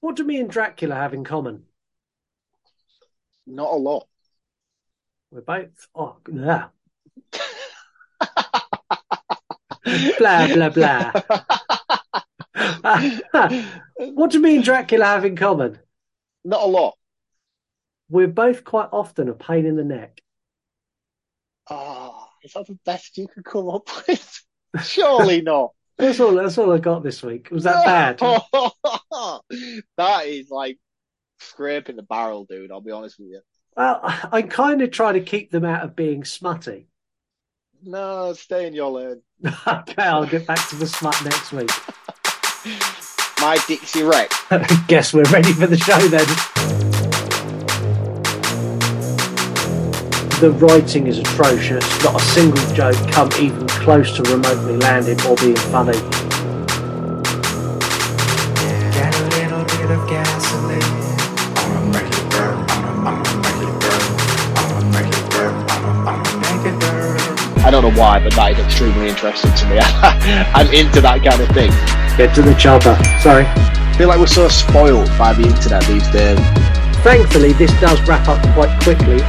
What do me and Dracula have in common? Not a lot. We're both. Oh, yeah. blah, blah, blah. what do me and Dracula have in common? Not a lot. We're both quite often a pain in the neck. Oh, is that the best you could come up with? Surely not. That's all. That's all I got this week. Was that bad? that is like scraping the barrel, dude. I'll be honest with you. Well, I kind of try to keep them out of being smutty. No, stay in your lane. okay, I'll get back to the smut next week. My Dixie Wreck. I guess we're ready for the show then. The writing is atrocious. Not a single joke come even close to remotely landing or being funny. Get a little bit of gasoline. I'ma make it burn. I'ma, I'ma make it burn. I'ma make it burn. I'ma, I'ma make it burn. I don't know why, but that is extremely interesting to me. I'm into that kind of thing. Get to the chopper. Sorry. I feel like we're so spoiled by the internet these days. Thankfully, this does wrap up quite quickly.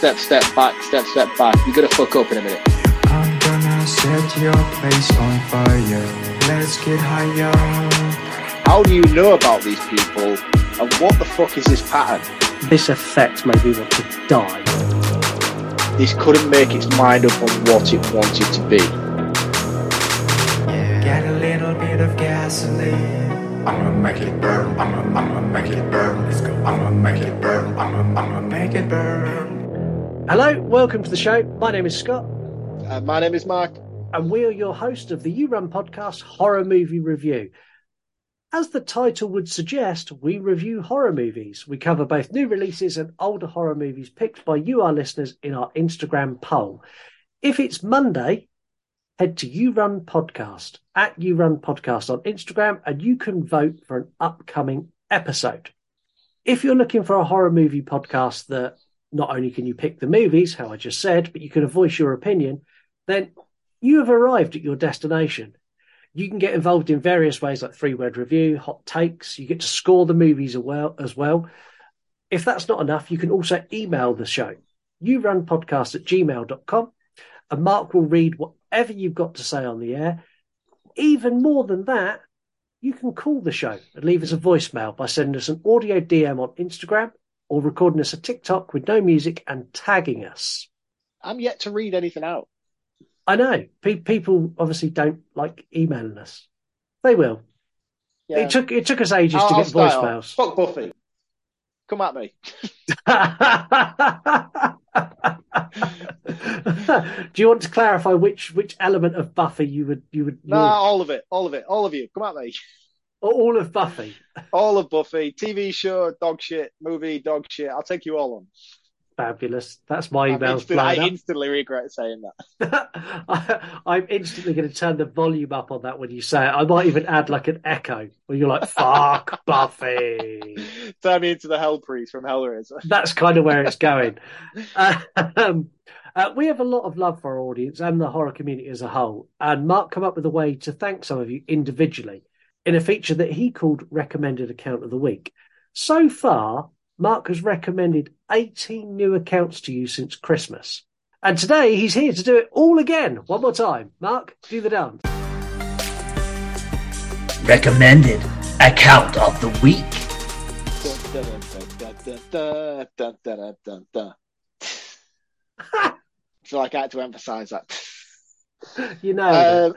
Step, step back, step, step back. You're gonna fuck up in a minute. I'm gonna set your place on fire. Let's get higher. How do you know about these people? And what the fuck is this pattern? This effect made me want to die. This couldn't make its mind up on what it wanted to be. Get a little bit of gasoline. I'ma make it burn. I'ma, I'ma make it burn. Let's go. I'ma make it burn. I'ma, I'ma make it burn. Hello, welcome to the show. My name is Scott, my name is Mark. and we are your host of the You Run podcast Horror Movie Review. As the title would suggest, we review horror movies. We cover both new releases and older horror movies picked by you, our listeners, in our Instagram poll. If it's Monday, head to You Run Podcast at You Run Podcast on Instagram, and you can vote for an upcoming episode. If you're looking for a horror movie podcast that not only can you pick the movies, how I just said, but you can voice your opinion, then you have arrived at your destination. You can get involved in various ways like three word review, hot takes. You get to score the movies as well. If that's not enough, you can also email the show. You run podcast at gmail.com and Mark will read whatever you've got to say on the air. Even more than that, you can call the show and leave us a voicemail by sending us an audio DM on Instagram or recording us a TikTok with no music and tagging us. I'm yet to read anything out. I know pe- people obviously don't like emailing us. They will. Yeah. It took it took us ages to I'll get style. voicemails. Fuck Buffy. Come at me. Do you want to clarify which which element of Buffy you would you would Nah, all of it. All of it. All of you. Come at me. All of Buffy? All of Buffy. TV show, dog shit. Movie, dog shit. I'll take you all on. Fabulous. That's my instant- I up. instantly regret saying that. I, I'm instantly going to turn the volume up on that when you say it. I might even add like an echo where you're like, fuck Buffy. Turn me into the Hell Priest from Hellraiser. That's kind of where it's going. Um, uh, we have a lot of love for our audience and the horror community as a whole. And Mark come up with a way to thank some of you individually in a feature that he called Recommended Account of the Week. So far, Mark has recommended 18 new accounts to you since Christmas. And today he's here to do it all again. One more time. Mark, do the dance. Recommended account of the week. So like I had to emphasise that. You know, Um,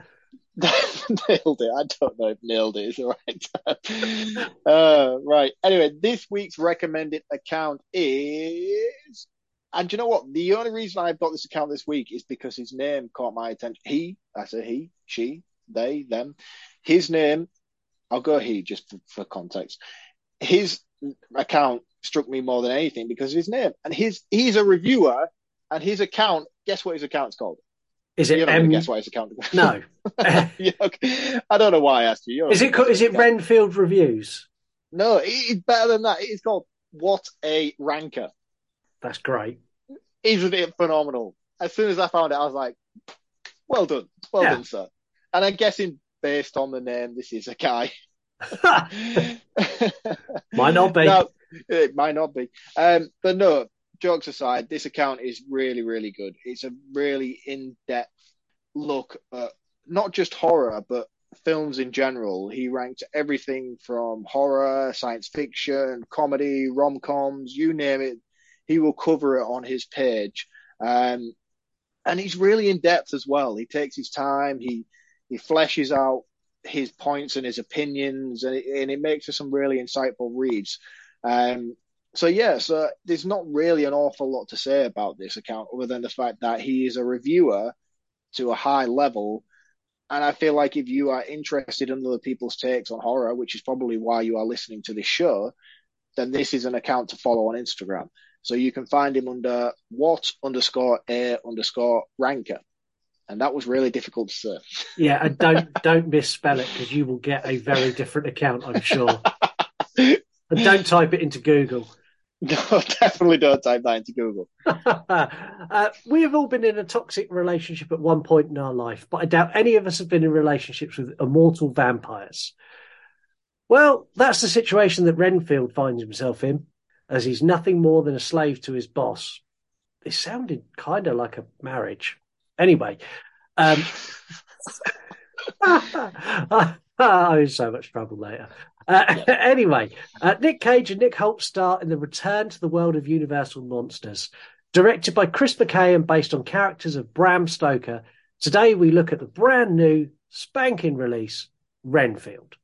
nailed it. I don't know if nailed it is the right. Uh, right. Anyway, this week's recommended account is. And you know what? The only reason I've got this account this week is because his name caught my attention. He, I say he, she, they, them. His name, I'll go he just for, for context. His account struck me more than anything because of his name. And his he's a reviewer, and his account. Guess what his account's called? Is it? You're not M? guess what his account is. No. I don't know why I asked you. You're Is it is it Renfield Reviews? No, it's better than that. It's called What a Ranker. That's great. Isn't it phenomenal? As soon as I found it, I was like, well done. Well Yeah. done, sir. And I'm guessing based on the name, this is a guy. Might not be. No, it might not be. Um, but no, jokes aside, this account is really, really good. It's a really in-depth look at not just horror, but films in general. He ranked everything from horror, science fiction, comedy, rom-coms, you name it. He will cover it on his page. Um, and he's really in depth as well. He takes his time. He he fleshes out his points and his opinions, and it, and it makes for some really insightful reads. Um, so yeah, uh, so there's not really an awful lot to say about this account other than the fact that he is a reviewer to a high level. And I feel like if you are interested in other people's takes on horror, which is probably why you are listening to this show, then this is an account to follow on Instagram. So you can find him under what underscore a underscore ranker. And that was really difficult to say. Yeah, and don't don't misspell it because you will get a very different account, I'm sure. and don't type it into Google. No, definitely don't type that into Google. uh, we have all been in a toxic relationship at one point in our life, but I doubt any of us have been in relationships with immortal vampires. Well, that's the situation that Renfield finds himself in, as he's nothing more than a slave to his boss. It sounded kind of like a marriage. Anyway, um, I'm in so much trouble later. Uh, anyway, uh, Nick Cage and Nick Hoult star in the Return to the World of Universal Monsters. Directed by Chris McKay and based on characters of Bram Stoker, today we look at the brand new spanking release, Renfield.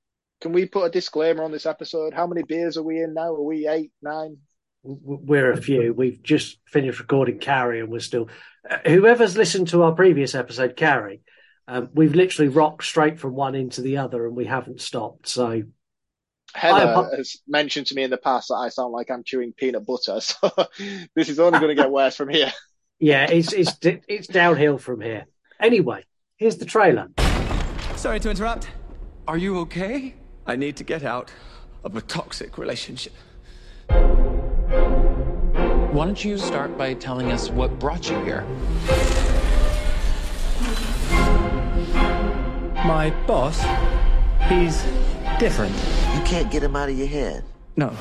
Can we put a disclaimer on this episode? How many beers are we in now? Are we eight, nine? We're a few. We've just finished recording Carrie, and we're still. Uh, whoever's listened to our previous episode, Carrie, um, we've literally rocked straight from one into the other, and we haven't stopped. So Heather apo- has mentioned to me in the past that I sound like I'm chewing peanut butter, so this is only going to get worse from here. yeah, it's it's it's downhill from here. Anyway, here's the trailer. Sorry to interrupt. Are you okay? I need to get out of a toxic relationship. Why don't you start by telling us what brought you here? My boss, he's different. You can't get him out of your head. No.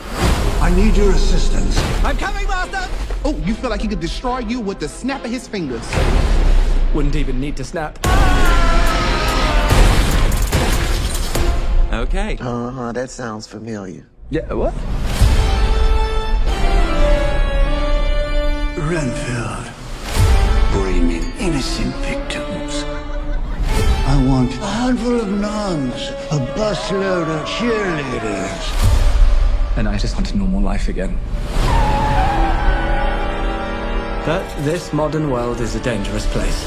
I need your assistance. I'm coming, Master! Oh, you feel like he could destroy you with the snap of his fingers. Wouldn't even need to snap. Okay. Uh huh, that sounds familiar. Yeah, what? Renfield. Bring in innocent victims. I want a handful of nuns, a busload of cheerleaders. And I just want a normal life again. But this modern world is a dangerous place.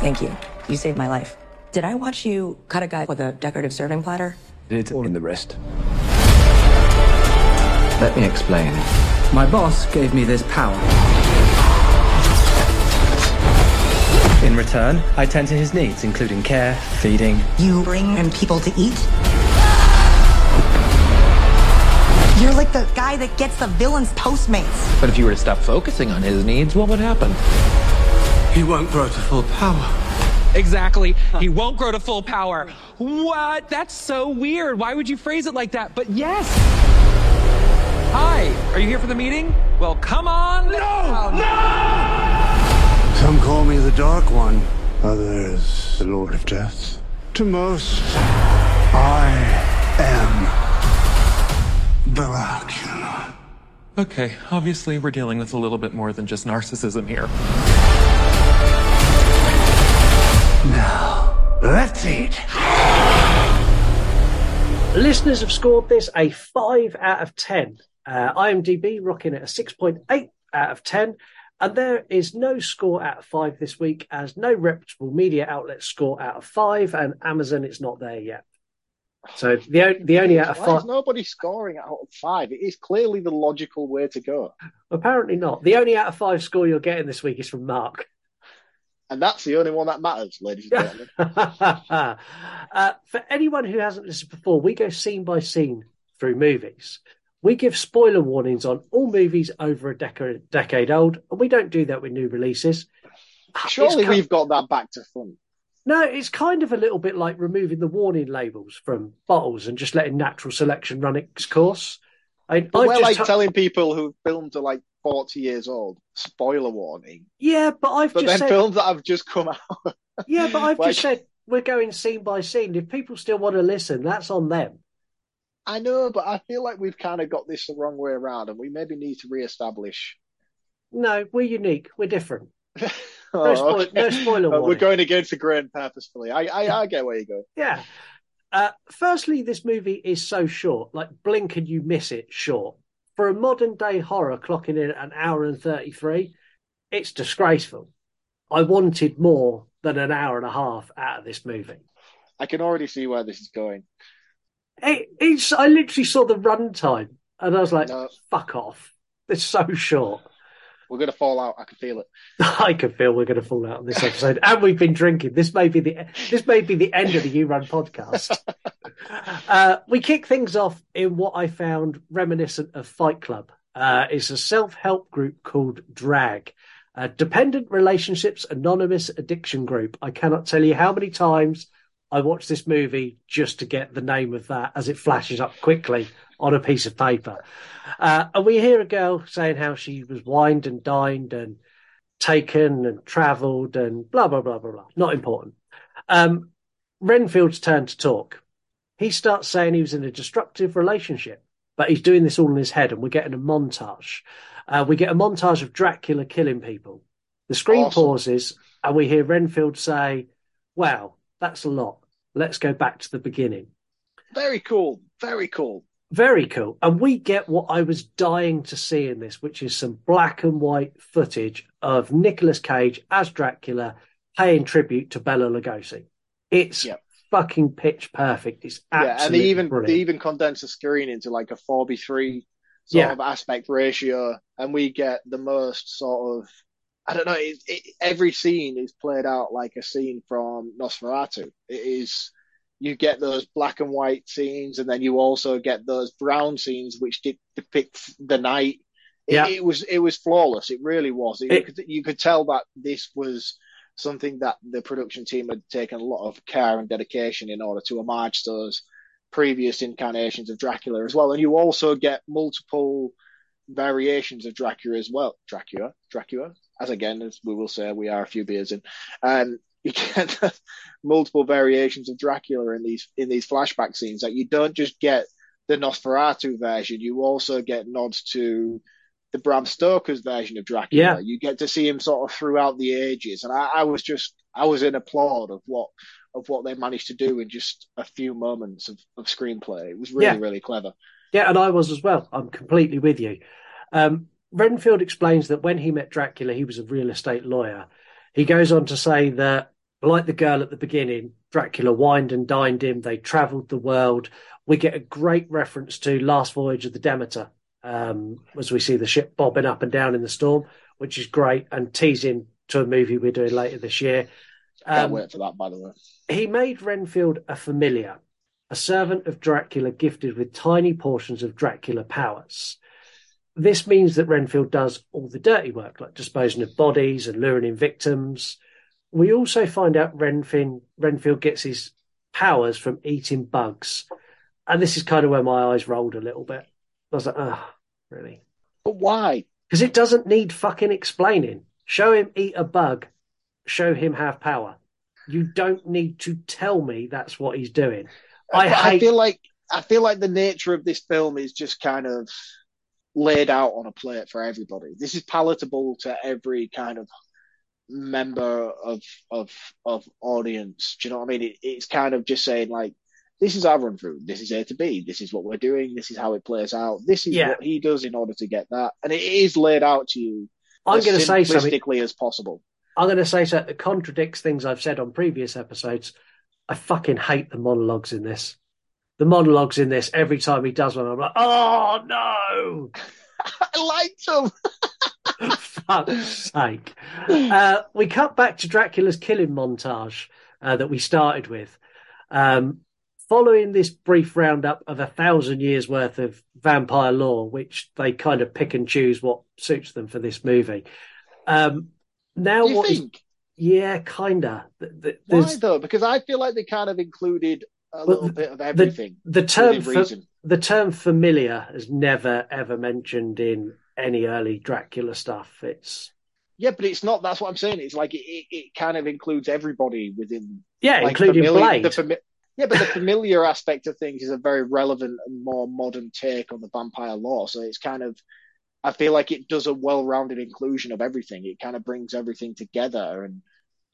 Thank you. You saved my life. Did I watch you cut a guy with a decorative serving platter? It's all in the wrist. Let me explain. My boss gave me this power. In return, I tend to his needs, including care, feeding. You bring in people to eat? You're like the guy that gets the villain's Postmates. But if you were to stop focusing on his needs, what would happen? He won't grow to full power. Exactly. He won't grow to full power. What? That's so weird. Why would you phrase it like that? But yes. Hi. Are you here for the meeting? Well, come on. No! No! Some call me the Dark One, others the Lord of Death. To most, I am Dracula. Okay, obviously we're dealing with a little bit more than just narcissism here. Now, let's eat. Listeners have scored this a 5 out of 10. Uh, IMDb rocking at a 6.8 out of 10. And there is no score out of 5 this week, as no reputable media outlets score out of 5, and Amazon it's not there yet. So the, the only out of 5, is nobody scoring out of five? It is clearly the logical way to go. apparently not. The only out of 5 score you're getting this week is from Mark. And that's the only one that matters, ladies and gentlemen. uh, for anyone who hasn't listened before, we go scene by scene through movies. We give spoiler warnings on all movies over a deca- decade old, and we don't do that with new releases. Surely It's we've got that back to front. No, it's kind of a little bit like removing the warning labels from bottles and just letting natural selection run its course. I, we're just like t- telling people who films are like 40 years old, spoiler warning. yeah, but I've But just then said, films that have just come out. yeah, but I've Like- just said we're going scene by scene. If people still want to listen, that's on them. I know, but I feel like we've kind of got this the wrong way around, and we maybe need to re-establish. No, we're unique. We're different. Oh, spoil- no spoiler Uh, we're going against the grain purposefully. I, I, I get where you go. Yeah. Uh, firstly, this movie is so short, like blink and you miss it short. For a modern day horror clocking in at an hour and 33, it's disgraceful. I wanted more than an hour and a half out of this movie. I can already see where this is going. It, it's, I literally saw the runtime and I was like, No. fuck off. It's so short. We're going to fall out. I can feel it. I can feel we're going to fall out on this episode, and we've been drinking. This may be the this may be the end of the You Run podcast. uh, we kick things off in what I found reminiscent of Fight Club. Uh, it's a self help group called Drag, a dependent relationships anonymous addiction group. I cannot tell you how many times I watched this movie just to get the name of that as it flashes up quickly on a piece of paper. Uh, and we hear a girl saying how she was wined and dined and taken and travelled and blah, blah, blah, blah, blah. Not important. Um, Renfield's turn to talk. He starts saying he was in a destructive relationship, but he's doing this all in his head, and we're getting a montage. Uh, we get a montage of Dracula killing people. The screen Awesome. pauses, and we hear Renfield say, Wow, that's a lot. Let's go back to the beginning. Very cool. Very cool. Very cool. And we get what I was dying to see in this, which is some black and white footage of Nicolas Cage as Dracula paying tribute to Bela Lugosi. It's Yep. fucking pitch perfect. It's Yeah, and absolutely they even brilliant. they even condense the screen into like a four by three sort Yeah. of aspect ratio, and we get the most sort of I don't know. It, it, every scene is played out like a scene from Nosferatu. It is you get those black and white scenes, and then you also get those brown scenes which de- depict the night. It, Yeah. it was it was flawless. It really was. It, It- you, could, you could tell that this was something that the production team had taken a lot of care and dedication in order to homage those previous incarnations of Dracula as well. And you also get multiple variations of Dracula as well. Dracula, Dracula, as again as we will say, we are a few beers in, and you get multiple variations of Dracula in these in these flashback scenes. That you don't just get the Nosferatu version, you also get nods to the Bram Stoker's version of Dracula. Yeah. You get to see him sort of throughout the ages, and I, I was just I was in applaud of what of what they managed to do in just a few moments of, of screenplay. It was really Yeah. really clever. Yeah, and I was as well. I'm completely with you. Um, Renfield explains that when he met Dracula, he was a real estate lawyer. He goes on to say that, like the girl at the beginning, Dracula wined and dined him. They travelled the world. We get a great reference to Last Voyage of the Demeter um, as we see the ship bobbing up and down in the storm, which is great and teasing to a movie we're doing later this year. Can't Um, wait for that, by the way. he made Renfield a familiar, a servant of Dracula gifted with tiny portions of Dracula powers. This means that Renfield does all the dirty work, like disposing of bodies and luring in victims. We also find out Renfin, Renfield gets his powers from eating bugs. And this is kind of where my eyes rolled a little bit. I was like, oh, really? But why? Because it doesn't need fucking explaining. Show him eat a bug, show him have power. You don't need to tell me that's what he's doing. I I hate. feel like I feel like the nature of this film is just kind of laid out on a plate for everybody. This is palatable to every kind of member of of of audience. Do you know what I mean? It, it's kind of just saying like, this is our run through. This is A to B. This is what we're doing. This is how it plays out. This is Yeah. what he does in order to get that, and it is laid out to you I'm as going to say something. as possible. I'm going to say something that contradicts things I've said on previous episodes. I fucking hate the monologues in this. The monologues in this, every time he does one, I'm like, oh no! I liked them. fuck's sake. Uh, we cut back to Dracula's killing montage uh, that we started with. Um, following this brief roundup of a thousand years worth of vampire lore, which they kind of pick and choose what suits them for this movie. Um, now, what is- yeah, kinda. Th- th- Why though? Because I feel like they kind of included a little the- bit of everything. the term within for, reason. the term familiar is never ever mentioned in any early Dracula stuff. It's Yeah, but it's not. That's what I'm saying. It's like it, it, it kind of includes everybody within. yeah, like, including familiar- Blade. the fami- yeah, but the familiar aspect of things is a very relevant and more modern take on the vampire lore. So it's kind of, I feel like it does a well-rounded inclusion of everything. It kind of brings everything together and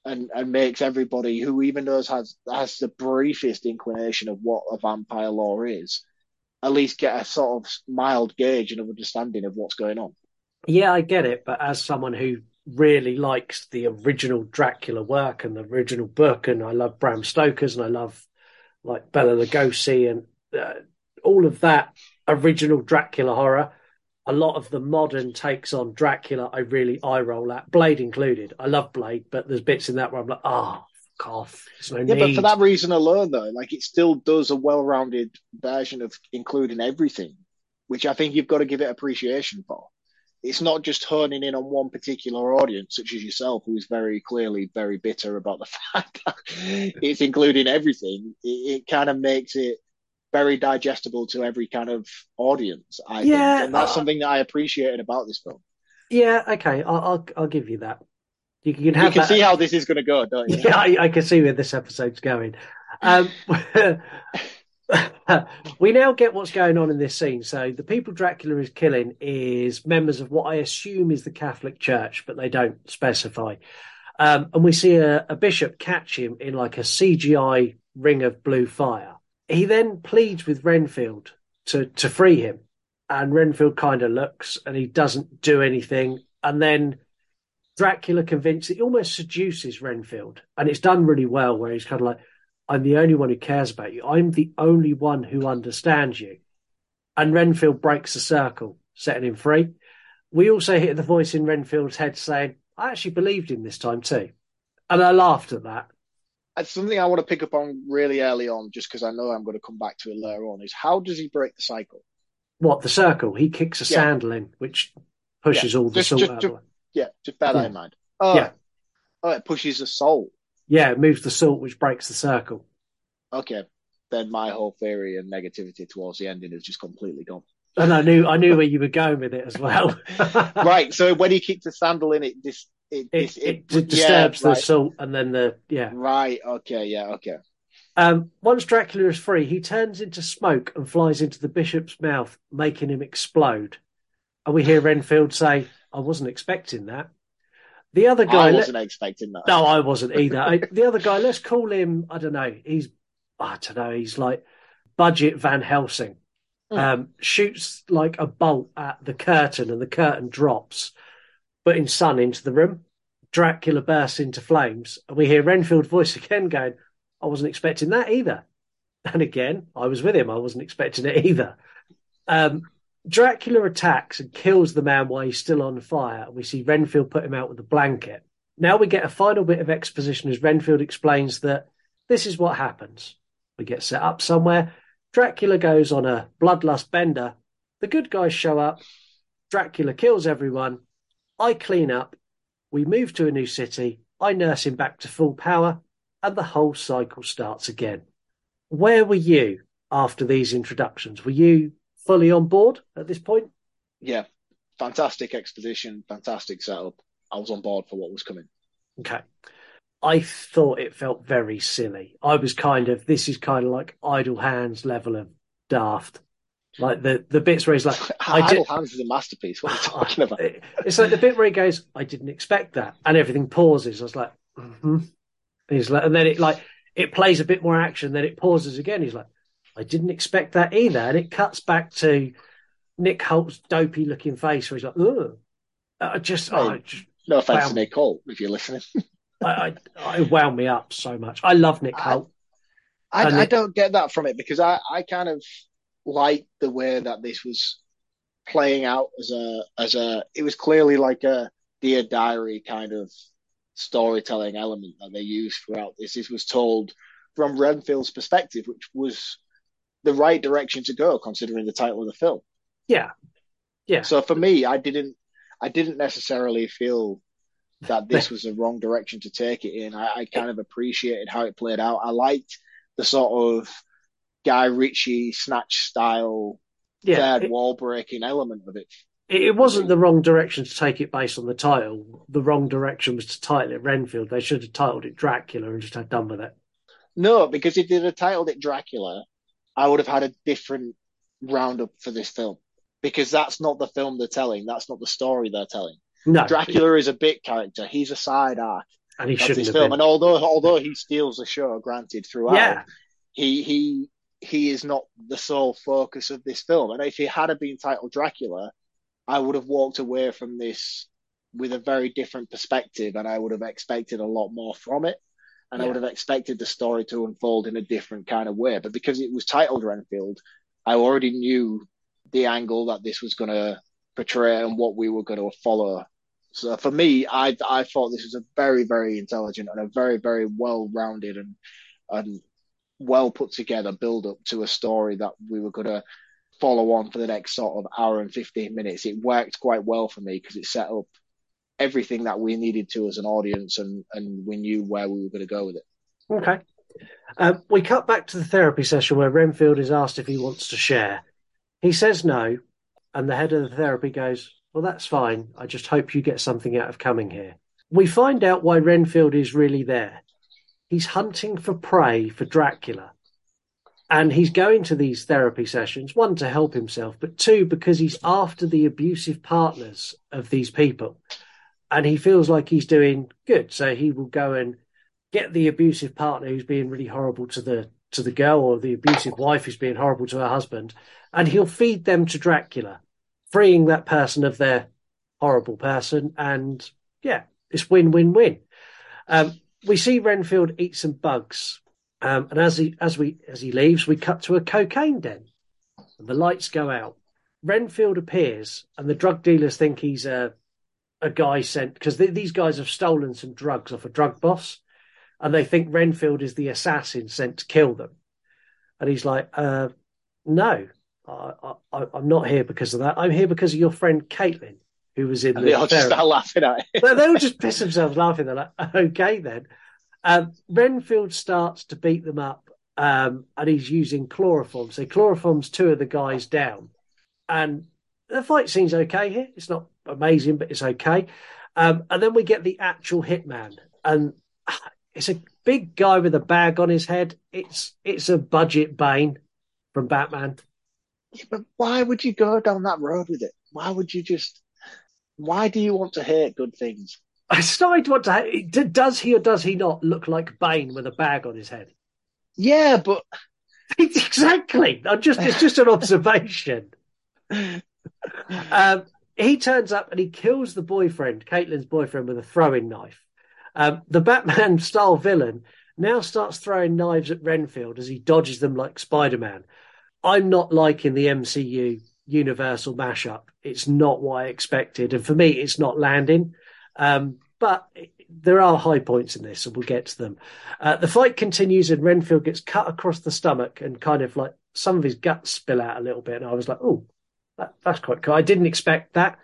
and and makes everybody who even knows has has the briefest inclination of what a vampire lore is, at least get a sort of mild gauge and understanding of what's going on. Yeah, I get it, but as someone who really likes the original Dracula work and the original book, and I love Bram Stoker's and I love like Bela Lugosi and uh, all of that original Dracula horror. A lot of the modern takes on Dracula, I really eye roll at, Blade included. I love Blade, but there's bits in that where I'm like, oh, fuck off. There's no Yeah, need. but for that reason alone, though, like it still does a well-rounded version of including everything, which I think you've got to give it appreciation for. It's not just honing in on one particular audience, such as yourself, who is very clearly very bitter about the fact that it's including everything. It, it kind of makes it very digestible to every kind of audience. I Yeah, think, and that's uh, something that I appreciated about this film. Yeah, okay, I'll, I'll I'll give you that. You can have. You can that- see how this is going to go, don't you? Yeah, I, I can see where this episode's going. Um, we now get what's going on in this scene. So the people Dracula is killing is members of what I assume is the Catholic Church, but they don't specify. Um, and we see a, a bishop catch him in like a CGI ring of blue fire. He then pleads with Renfield to to free him, and Renfield kind of looks and he doesn't do anything. And then Dracula convinced he almost seduces Renfield, and it's done really well. Where he's kind of like, "I'm the only one who cares about you. I'm the only one who understands you." And Renfield breaks the circle, setting him free. We also hear the voice in Renfield's head saying, "I actually believed him this time too," and I laughed at that. It's something I want to pick up on really early on, just because I know I'm going to come back to it later on. Is how does he break the cycle? What the circle? He kicks a Yeah. sandal in, which pushes Yeah, all the just- salt just- out. just-. Yeah, just bear that Yeah. in mind. Oh, Yeah. oh, it pushes the soul. Yeah, it moves the salt, which breaks the circle. Okay, then my whole theory and negativity towards the ending is just completely gone. And I knew I knew where you were going with it as well. right, so when he kicked the sandal in, it dis it it, dis- it, yeah, disturbs the right. salt and then the yeah. Right. Okay. Yeah. Okay. Um, once Dracula is free, he turns into smoke and flies into the bishop's mouth, making him explode. And we hear Renfield say, "I wasn't expecting that." The other guy, I wasn't expecting that. no, I wasn't either. I, the other guy, let's call him. I don't know. He's I don't know. He's like budget Van Helsing. Hmm. Um, shoots like a bolt at the curtain, and the curtain drops, putting sun into the room. Dracula bursts into flames, and we hear Renfield's voice again going, "I wasn't expecting that either." And again, I was with him. I wasn't expecting it either. Um, Dracula attacks and kills the man while he's still on fire. We see Renfield put him out with a blanket. Now we get a final bit of exposition as Renfield explains that this is what happens. We get set up somewhere. Dracula goes on a bloodlust bender. The good guys show up. Dracula kills everyone. I clean up. We move to a new city. I nurse him back to full power. And the whole cycle starts again. Where were you after these introductions? Were you fully on board at this point? Yeah. Fantastic exposition. Fantastic setup. I was on board for what was coming. Okay. I thought it felt very silly. I was kind of, this is kind of like idle hands level of daft. Like the, the bits where he's like, I Idle did, Hands is a masterpiece. What are you talking about? it's like the bit where he goes, I didn't expect that. And everything pauses. I was like, mm-hmm. He's like, and then it like, it plays a bit more action, then it pauses again. He's like, I didn't expect that either. And it cuts back to Nick Hoult's dopey looking face where he's like, ugh. I just, Oh, I just No offense Wow. to Nick Hoult, if you're listening. I, I, it wound me up so much. I love Nick Hoult. I, And I don't get that from it because I, I kind of like the way that this was playing out as a as a it was clearly like a dear diary kind of storytelling element that they used throughout this. This was told from Renfield's perspective, which was the right direction to go considering the title of the film. Yeah, yeah. So for me, I didn't, I didn't necessarily feel that this was the wrong direction to take it in. I, I kind of appreciated how it played out. I liked the sort of Guy Ritchie snatch style Yeah, third wall breaking element of it. It, wasn't the wrong direction to take it based on the title. The wrong direction was to title it Renfield. They should have titled it Dracula and just had done with it. No, because if they'd have titled it Dracula, I would have had a different roundup for this film. Because that's not the film they're telling. That's not the story they're telling. No, Dracula is a bit character. He's a side arc and he shouldn't this have film. been. And although although he steals the show, granted throughout, Yeah. he he he is not the sole focus of this film. And if he had been titled Dracula, I would have walked away from this with a very different perspective, and I would have expected a lot more from it. And I would have expected the story to unfold in a different kind of way. But because it was titled Renfield, I already knew the angle that this was going to portray and what we were going to follow. So for me, I I thought this was a very very intelligent and a very very well rounded and and well put together build up to a story that we were going to follow on for the next sort of hour and 15 minutes. It worked quite well for me because it set up everything that we needed to as an audience and and we knew where we were going to go with it. Okay. Um, we cut back to the therapy session where Renfield is asked if he wants to share. He says no, and the head of the therapy goes, Well, that's fine. I just hope you get something out of coming here. We find out why Renfield is really there. He's hunting for prey for Dracula. And he's going to these therapy sessions, one to help himself, but two because he's after the abusive partners of these people. And he feels like he's doing good. So he will go and get the abusive partner who's being really horrible to the to the girl or the abusive wife who's being horrible to her husband, and he'll feed them to Dracula, freeing that person of their horrible person. And yeah, it's win win win. Um, we see Renfield eat some bugs, um, and as he as we as he leaves, we cut to a cocaine den. And the lights go out. Renfield appears, and the drug dealers think he's a a guy sent because these guys have stolen some drugs off a drug boss, and they think Renfield is the assassin sent to kill them. And he's like, uh, "No, I, I'm not here because of that. I'm here because of your friend Caitlin, who was in And the." they all just therapy." start laughing at it. they, they all just piss themselves laughing. They're like, okay, then. Um, Renfield starts to beat them up, um, and he's using chloroform. So chloroform's two of the guys down, and the fight scene's okay here. It's not amazing, but it's okay. Um, and then we get the actual hitman, and it's a big guy with a bag on his head. It's it's a budget Bane from Batman. Yeah, but why would you go down that road with it? Why would you just? Why do you want to hate good things? I started to want to. d- Does he or does he not look like Bane with a bag on his head? Yeah, but exactly. I'm just it's just an observation. Um, he turns up and he kills the boyfriend, Caitlin's boyfriend, with a throwing knife. Um, the Batman style villain now starts throwing knives at Renfield as he dodges them like Spider Man. I'm not liking the MCU Universal mashup. It's not what I expected, and for me, it's not landing. Um, but there are high points in this, and we'll get to them. Uh, the fight continues, and Renfield gets cut across the stomach, and kind of like some of his guts spill out a little bit. And I was like, oh, that, that's quite cool. I didn't expect that.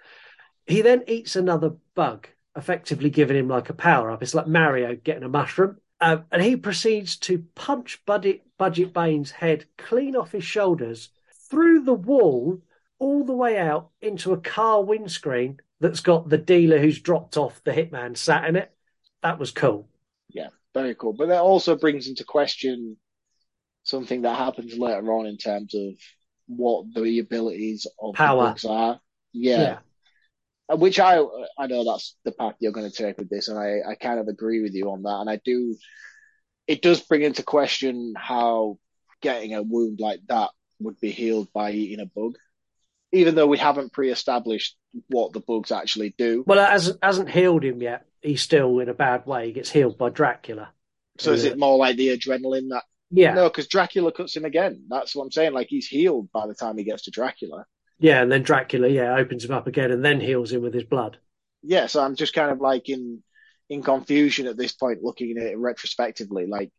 He then eats another bug, effectively giving him like a power up. It's like Mario getting a mushroom. Um, and he proceeds to punch Budget, Budget Bane's head clean off his shoulders through the wall, all the way out into a car windscreen that's got the dealer who's dropped off the hitman sat in it. That was cool. Yeah, very cool. But that also brings into question something that happens later on in terms of what the abilities of Power. the bugs are. Yeah. Uh, Which I I know that's the path you're going to take with this, and I, I kind of agree with you on that. And I do, it does bring into question how getting a wound like that would be healed by eating a bug, even though we haven't pre-established what the bugs actually do. Well, it hasn't, hasn't healed him yet. He's still in a bad way. He gets healed by Dracula. So is it more like the adrenaline that? Yeah. No, because Dracula cuts him again. That's what I'm saying. Like he's healed by the time he gets to Dracula. Yeah, and then Dracula, yeah, opens him up again and then heals him with his blood. Yeah, so I'm just kind of like in in confusion at this point, looking at it retrospectively. Like,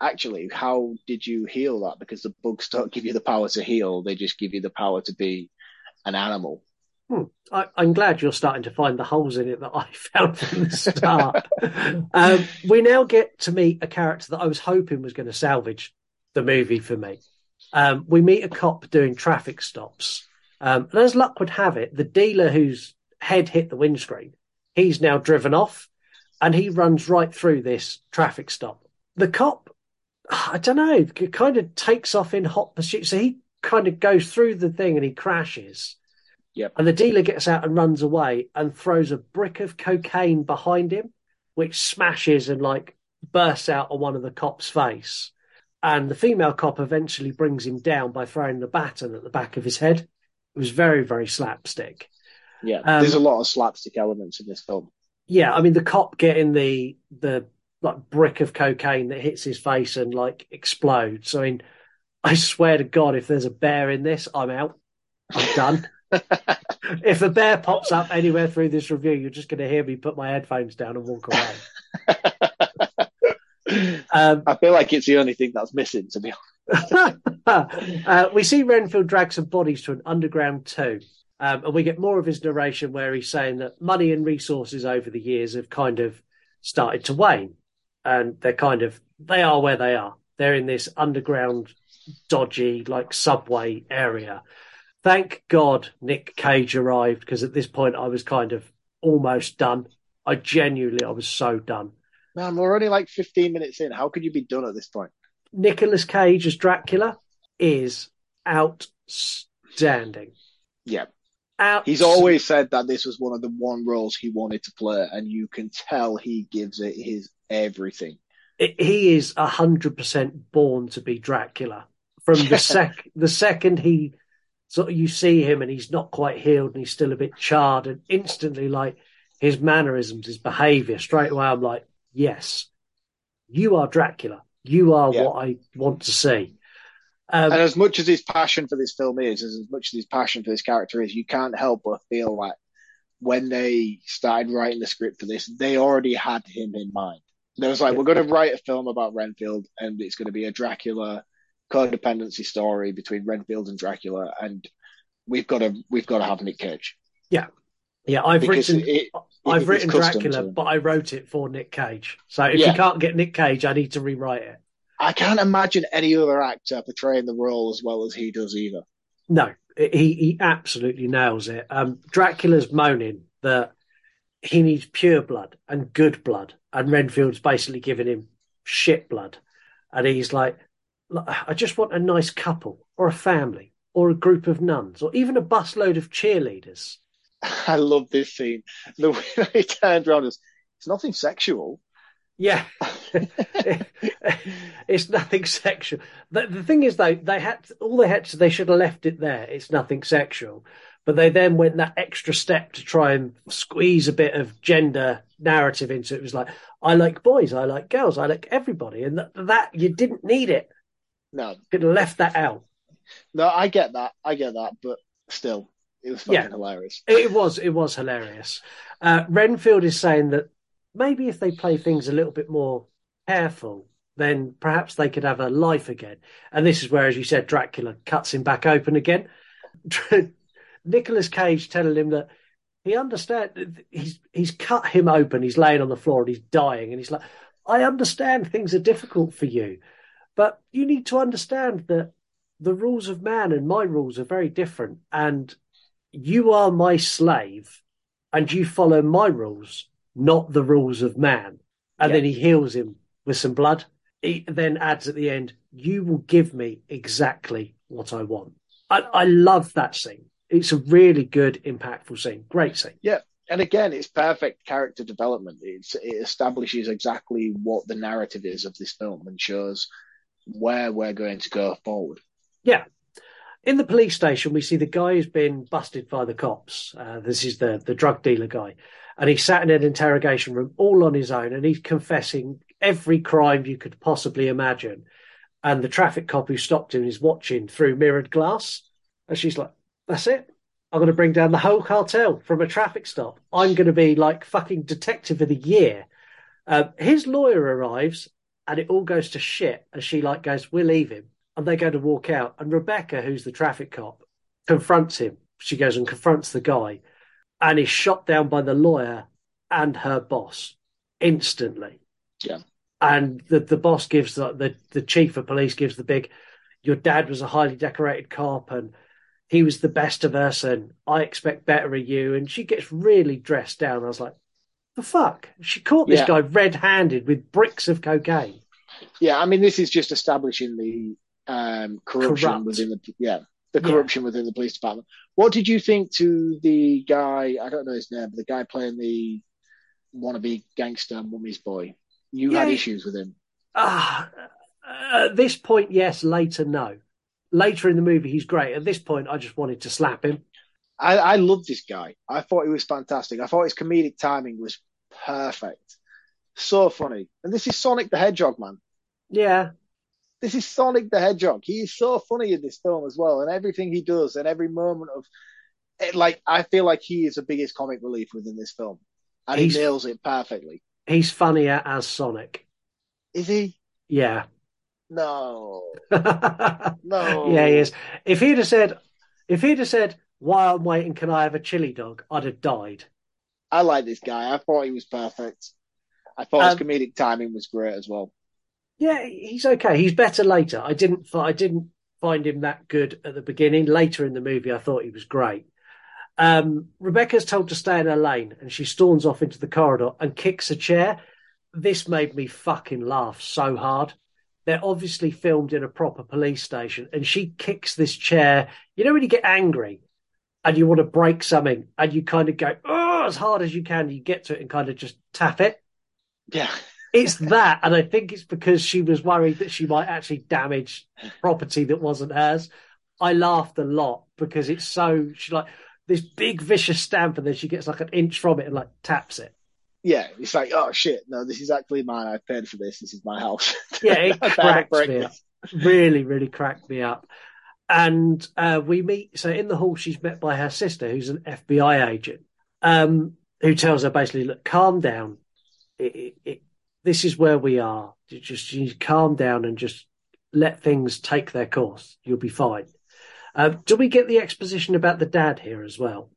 actually, how did you heal that? Because the bugs don't give you the power to heal; they just give you the power to be an animal. Hmm. I, I'm glad you're starting to find the holes in it that I found from the start. um, we now get to meet a character that I was hoping was going to salvage the movie for me. Um, we meet a cop doing traffic stops. Um, and as luck would have it, the dealer whose head hit the windscreen, he's now driven off and he runs right through this traffic stop. The cop, I don't know, kind of takes off in hot pursuit. So he kind of goes through the thing and he crashes. Yep. And the dealer gets out and runs away and throws a brick of cocaine behind him, which smashes and like bursts out on one of the cop's face. And the female cop eventually brings him down by throwing the baton at the back of his head. It was very, very slapstick. Yeah, Um, there's a lot of slapstick elements in this film. Yeah, I mean the cop getting the the like brick of cocaine that hits his face and like explodes. I mean, I swear to God, if there's a bear in this, I'm out. I'm done. if a bear pops up anywhere through this review, you're just going to hear me put my headphones down and walk away. Um, I feel like it's the only thing that's missing, to be honest. uh, we see Renfield drag some bodies to an underground tomb. Um, and we get more of his narration where he's saying that money and resources over the years have kind of started to wane. And they're kind of, they are where they are. They're in this underground, dodgy, like subway area. Thank God Nick Cage arrived because at this point I was kind of almost done. I genuinely, I was so done. Man, we're only like 15 minutes in. How could you be done at this point? Nicolas Cage as Dracula is outstanding. Yeah. Out- He's always said that this was one of the one roles he wanted to play, and you can tell he gives it his everything. It- he is a hundred percent born to be Dracula. From the sec, the second he sort of you see him and he's not quite healed and he's still a bit charred, and instantly like his mannerisms, his behaviour, straight away I'm like, yes, you are Dracula. You are Yeah. what I want to see. Um, and as much as his passion for this film is, as much as his passion for this character is, you can't help but feel like when they started writing the script for this, they already had him in mind. They was like, we're going to write a film about Renfield, and it's going to be a Dracula codependency story between Renfield and Dracula, and we've got to we've got to have Nick Cage. yeah, yeah. I've Because written, it- I've written Dracula, but I wrote it for Nick Cage. So if Yeah. you can't get Nick Cage, I need to rewrite it. I can't imagine any other actor portraying the role as well as he does either. No, he he absolutely nails it. Um, Dracula's moaning that he needs pure blood and good blood, and Renfield's basically giving him shit blood, and he's like, "I just want a nice couple, or a family, or a group of nuns, or even a busload of cheerleaders." I love this scene. The way that he turned around is it's nothing sexual. Yeah, it's nothing sexual. The, the thing is, though, they had all they had to. They should have left it there. It's nothing sexual, but they then went that extra step to try and squeeze a bit of gender narrative into it. It was like, I like boys, I like girls, I like everybody, and that, that you didn't need it. No, Could have left that out. no, I get that. I get that, but still, it was fucking Yeah. hilarious. It was it was hilarious. Uh, Renfield is saying that maybe if they play things a little bit more careful, then perhaps they could have a life again. And this is where, as you said, Dracula cuts him back open again. Nicolas Cage telling him that he understand he's he's cut him open. He's laying on the floor and he's dying, and he's like, "I understand things are difficult for you, but you need to understand that the rules of man and my rules are very different, and you are my slave, and you follow my rules, not the rules of man." And Yeah. then he heals him with some blood. He then adds at the end, "You will give me exactly what I want." I, I love that scene. It's a really good, impactful scene. Great scene. Yeah, and again, it's perfect character development. It's it establishes exactly what the narrative is of this film and shows where we're going to go forward. Yeah. In the police station, we see the guy who's been busted by the cops. Uh, this is the, the drug dealer guy. And he's sat in an interrogation room all on his own and he's confessing every crime you could possibly imagine. And the traffic cop who stopped him is watching through mirrored glass. And she's like, that's it. I'm going to bring down the whole cartel from a traffic stop. I'm going to be like fucking detective of the year. Um, his lawyer arrives and it all goes to shit. And she like goes, "We're leaving," and they go to walk out. And Rebecca, who's the traffic cop, confronts him. She goes and confronts the guy, and is shot down by the lawyer and her boss instantly. Yeah. And the the boss gives the the, the chief of police gives the big, "Your dad was a highly decorated cop and." He was the best of us, and I expect better of you. And she gets really dressed down. I was like, the fuck? She caught this Yeah. guy red handed with bricks of cocaine. Yeah, I mean, this is just establishing the um, corruption Corrupt. within the yeah the Yeah. corruption within the police department. What did you think to the guy? I don't know his name, but the guy playing the wannabe gangster mummy's boy. You had issues with him. Ah, at this point, yes. Later, no. Later in the movie, he's great. At this point, I just wanted to slap him. I, I loved this guy. I thought he was fantastic. I thought his comedic timing was perfect. So funny. And this is Sonic the Hedgehog, man. Yeah, This is Sonic the Hedgehog. He is so funny in this film as well, and everything he does, and every moment of it, like I feel like he is the biggest comic relief within this film, and He's- he nails it perfectly. he's funnier as Sonic. Is he? Yeah. No, no. yeah, he is. If he'd have said, if he'd have said, "While I'm waiting, can I have a chili dog?" I'd have died. I like this guy. I thought he was perfect. I thought his Um, comedic timing was great as well. Yeah, he's okay. He's better later. I didn't. I didn't find him that good at the beginning. Later in the movie, I thought he was great. Um, Rebecca's told to stay in her lane, and she storms off into the corridor and kicks a chair. This made me fucking laugh so hard. They're obviously filmed in a proper police station, and she kicks this chair. You know when you get angry and you want to break something, and you kind of go oh as hard as you can. You get to it and kind of just tap it. Yeah, It's that, and I think it's because she was worried that she might actually damage property that wasn't hers. I laughed a lot because it's so she like this big vicious stamp, and then she gets like an inch from it and like taps it. Yeah. It's like, oh shit, no, this is actually mine. I paid for this. This is my house. Yeah, it I haven't cracks break me up. Really, really cracked me up. And uh, we meet. So in the hall, she's met by her sister, who's an FBI agent, um, who tells her basically, "Look, calm down. It, it, it, this is where we are. You just you calm down and just let things take their course. You'll be fine." Uh, do we get the exposition about the dad here as well?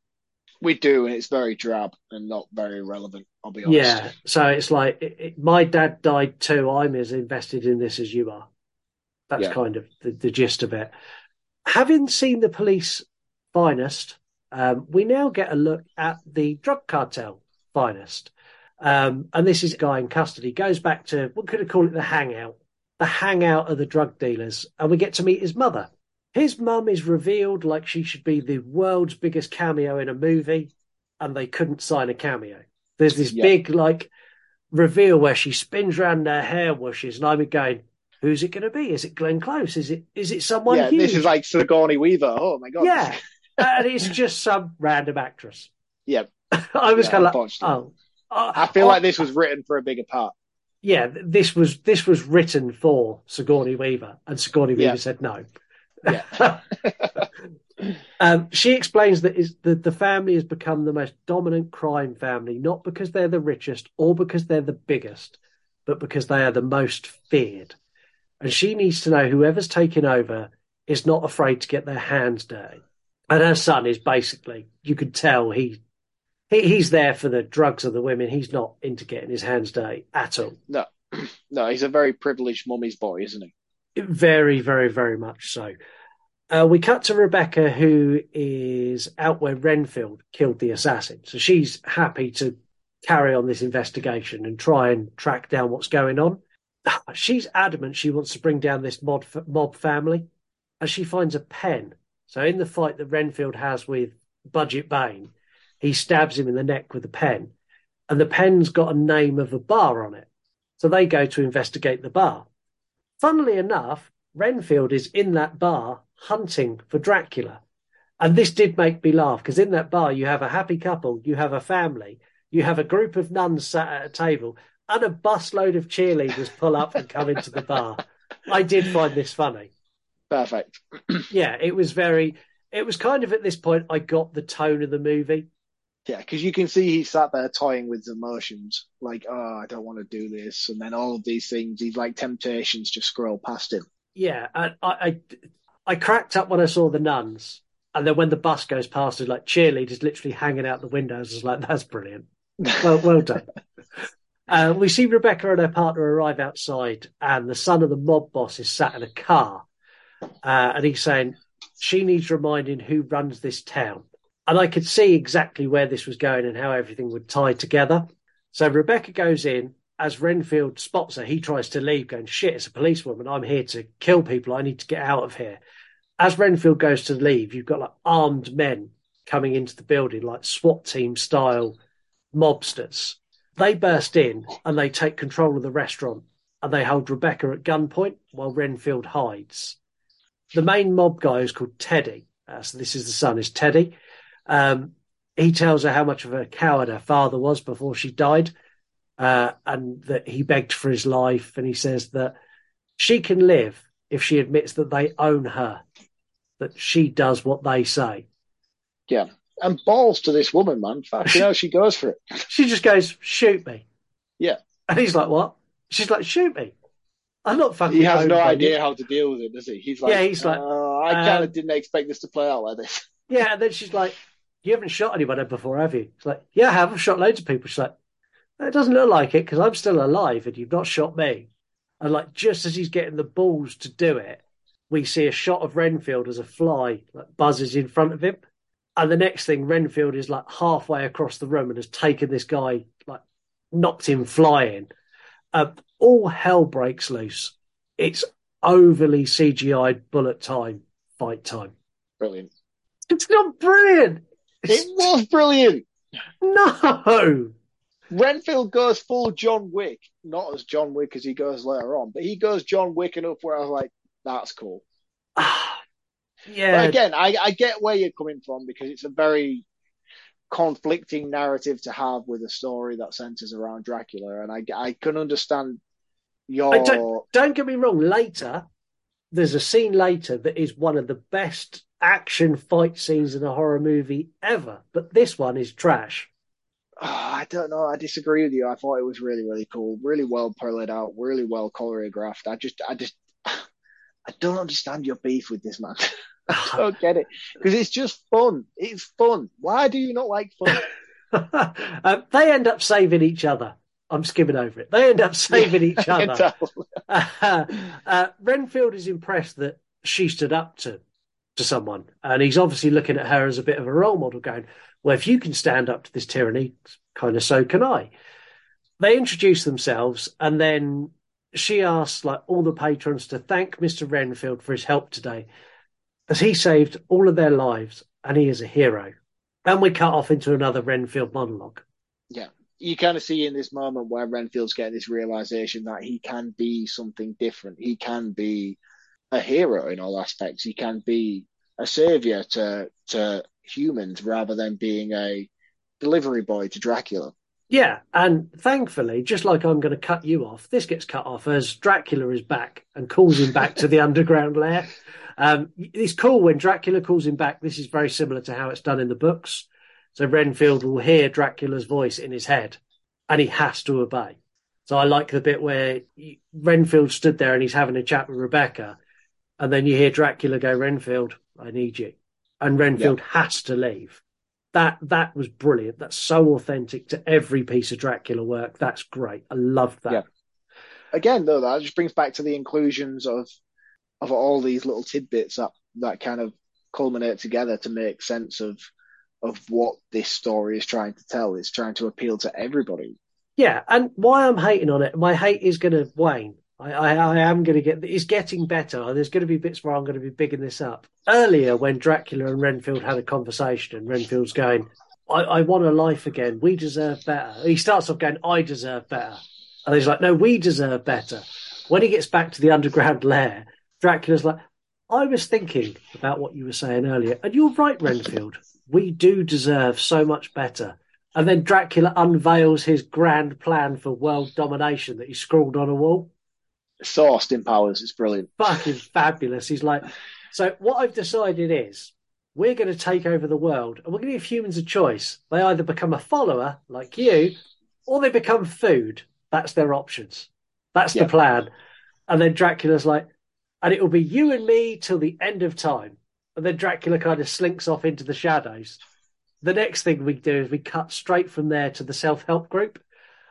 We do, and it's very drab and not very relevant. I'll be honest. Yeah. So it's like it, it, my dad died too. I'm as invested in this as you are. That's Yeah. kind of the, the gist of it. Having seen the police finest, um, we now get a look at the drug cartel finest. Um, and this is a guy in custody. Goes back to what could have called it? The hangout, the hangout of the drug dealers, and we get to meet his mother. His mum is revealed like she should be the world's biggest cameo in a movie, and they couldn't sign a cameo. There's this Yeah. big like reveal where she spins around their hair washes, and I'm going, "Who's it going to be? Is it Glenn Close? Is it is it someone yeah, huge?" this is like Sigourney Weaver. Oh my god. yeah, and it's just some random actress. yeah. I was Yeah, kind of like. "Oh." Uh, I feel oh, like this was written for a bigger part. yeah, this was this was written for Sigourney Weaver, and Sigourney Weaver Yeah. said no. Yeah. um, she explains that is the, the family has become the most dominant crime family, not because they're the richest or because they're the biggest, but because they are the most feared. And she needs to know whoever's taken over is not afraid to get their hands dirty. And her son is basically, you could tell he, he he's there for the drugs of the women. He's not into getting his hands dirty at all. No, no, he's a very privileged mummy's boy, isn't he? Very, very, very much so. Uh, we cut to Rebecca, who is out where Renfield killed the assassin. So she's happy to carry on this investigation and try and track down what's going on. She's adamant she wants to bring down this mob, mob family, and she finds a pen. So in the fight that Renfield has with Budget Bane, he stabs him in the neck with a pen, and the pen's got a name of a bar on it. So they go to investigate the bar. Funnily enough, Renfield is in that bar hunting for Dracula. And this did make me laugh because in that bar, you have a happy couple, you have a family, you have a group of nuns sat at a table, and a busload of cheerleaders pull up and come into the bar. I did find this funny. Perfect. Yeah, it was very, it was kind of at this point, I got the tone of the movie. Yeah, because you can see he sat there toying with his emotions, like, oh, I don't want to do this, and then all of these things, these like temptations just scroll past him. Yeah, I, I, I cracked up when I saw the nuns, and then when the bus goes past, it's like cheerleaders literally hanging out the windows. I was like, that's brilliant. Well, well done. Uh, we see Rebecca and her partner arrive outside, and the son of the mob boss is sat in a car, uh, and he's saying she needs reminding who runs this town. And I could see exactly where this was going and how everything would tie together. So Rebecca goes in. As Renfield spots her, he tries to leave, going, Shit, it's a policewoman. I'm here to kill people. I need to get out of here. As Renfield goes to leave, you've got like armed men coming into the building, like SWAT team style mobsters. They burst in and they take control of the restaurant and they hold Rebecca at gunpoint while Renfield hides. The main mob guy is called Teddy. Uh, so this is the son, is Teddy. Um, he tells her how much of a coward her father was before she died, uh, and that he begged for his life. And he says that she can live if she admits that they own her, that she does what they say. Yeah. And balls to this woman, man. Fuck, you know, she goes for it. She just goes, "Shoot me," Yeah. and he's like, "What?" She's like, "Shoot me." I'm not fucking. He has no idea you." how to deal with it, does he? He's like, Yeah, he's like, "Oh, I kind um, of didn't expect this to play out like this. Yeah, and then she's like, "You haven't shot anyone before, have you?" It's like, "Yeah, I have. I've shot loads of people." She's like, "It doesn't look like it because I'm still alive and you've not shot me." And like, just as he's getting the balls to do it, we see a shot of Renfield as a fly like buzzes in front of him, and the next thing, Renfield is like halfway across the room and has taken this guy, like knocked him flying. Uh, all hell breaks loose. It's overly CGI bullet time fight time. Brilliant. It's not brilliant. It was brilliant. No. Renfield goes full John Wick, not as John Wick as he goes later on, but he goes John Wick enough where I was like, that's cool. Yeah. But again, I, I get where you're coming from because it's a very conflicting narrative to have with a story that centers around Dracula, and I, I can understand your. I don't, don't get me wrong. Later, there's a scene later that is one of the best action fight scenes in a horror movie ever, but this one is trash. Ah, I don't know. I disagree with you. I thought it was really, really cool, really well played out, really well choreographed. I just, I just, I don't understand your beef with this man. I don't get it because it's just fun. It's fun. Why do you not like fun? Uh, they end up saving each other. I'm skimming over it. They end up saving each other. Uh, uh, Renfield is impressed that she stood up to to someone, and he's obviously looking at her as a bit of a role model, going, "Well, if you can stand up to this tyranny, kind of so can I." They introduce themselves, and then she asks, like all the patrons, to thank Mister Renfield for his help today, as he saved all of their lives, and he is a hero. And we cut off into another Renfield monologue. Yeah. You kind of see in this moment where Renfield's getting this realization that he can be something different. He can be a hero in all aspects. He can be a savior to to humans rather than being a delivery boy to Dracula. Yeah, and thankfully, just like I'm going to cut you off, this gets cut off as Dracula is back and calls him back to the underground lair. Um, it's cool when Dracula calls him back. This is very similar to how it's done in the books. So Renfield will hear Dracula's voice in his head, and he has to obey. So I like the bit where Renfield stood there and he's having a chat with Rebecca, and then you hear Dracula go, "Renfield, I need you," and Renfield has to leave. That that was brilliant. That's so authentic to every piece of Dracula work. That's great. I love that. Yeah. Again, though, that just brings back to the inclusions of of all these little tidbits that that kind of culminate together to make sense of of what this story is trying to tell. It's trying to appeal to everybody. Yeah, and why I'm hating on it, my hate is going to wane. I, I, I am going to get. It's getting better. There's going to be bits where I'm going to be bigging this up. Earlier, when Dracula and Renfield had a conversation, and Renfield's going, "I, I want a life again. We deserve better." He starts off going, "I deserve better," and he's like, "No, we deserve better." When he gets back to the underground lair, Dracula's like, "I was thinking about what you were saying earlier, and you're right, Renfield. We do deserve so much better." And then Dracula unveils his grand plan for world domination that he scrawled on a wall. So Austin Powers is brilliant. Fucking fabulous. He's like, so what I've decided is we're going to take over the world and we're going to give humans a choice. They either become a follower like you or they become food. That's their options. That's Yeah. the plan. And then Dracula's like, and it will be you and me till the end of time. And then Dracula kind of slinks off into the shadows. The next thing we do is we cut straight from there to the self help group.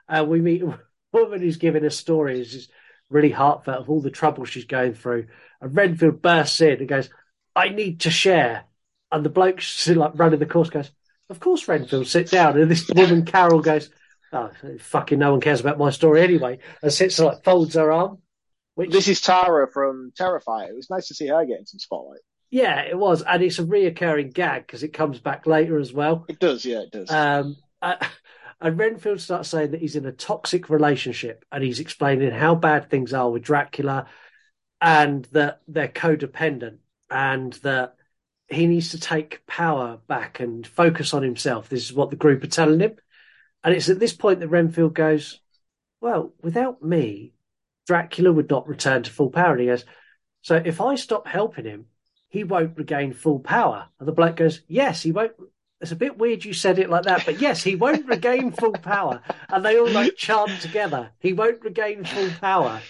And we meet a woman who's giving us stories, really heartfelt of all the trouble she's going through. And Renfield bursts in and goes, I need to share. And the bloke like running the course goes, Of course, Renfield, sit down. And this woman, Carol, goes, Oh, fucking no one cares about my story anyway. And sits and like folds her arm. Which This is Tara from Terrifier. It was nice to see her getting some spotlight. Yeah, it was, and it's a reoccurring gag because it comes back later as well. It does, yeah, it does. Um, uh, and Renfield starts saying that he's in a toxic relationship, and he's explaining how bad things are with Dracula, and that they're codependent, and that he needs to take power back and focus on himself. This is what the group are telling him, and it's at this point that Renfield goes, "Well, without me, Dracula would not return to full power." And he goes, "So if I stop helping him." he won't regain full power. And the bloke goes, Yes, he won't. It's a bit weird you said it like that, but yes, he won't regain full power. And they all like chant together, He won't regain full power.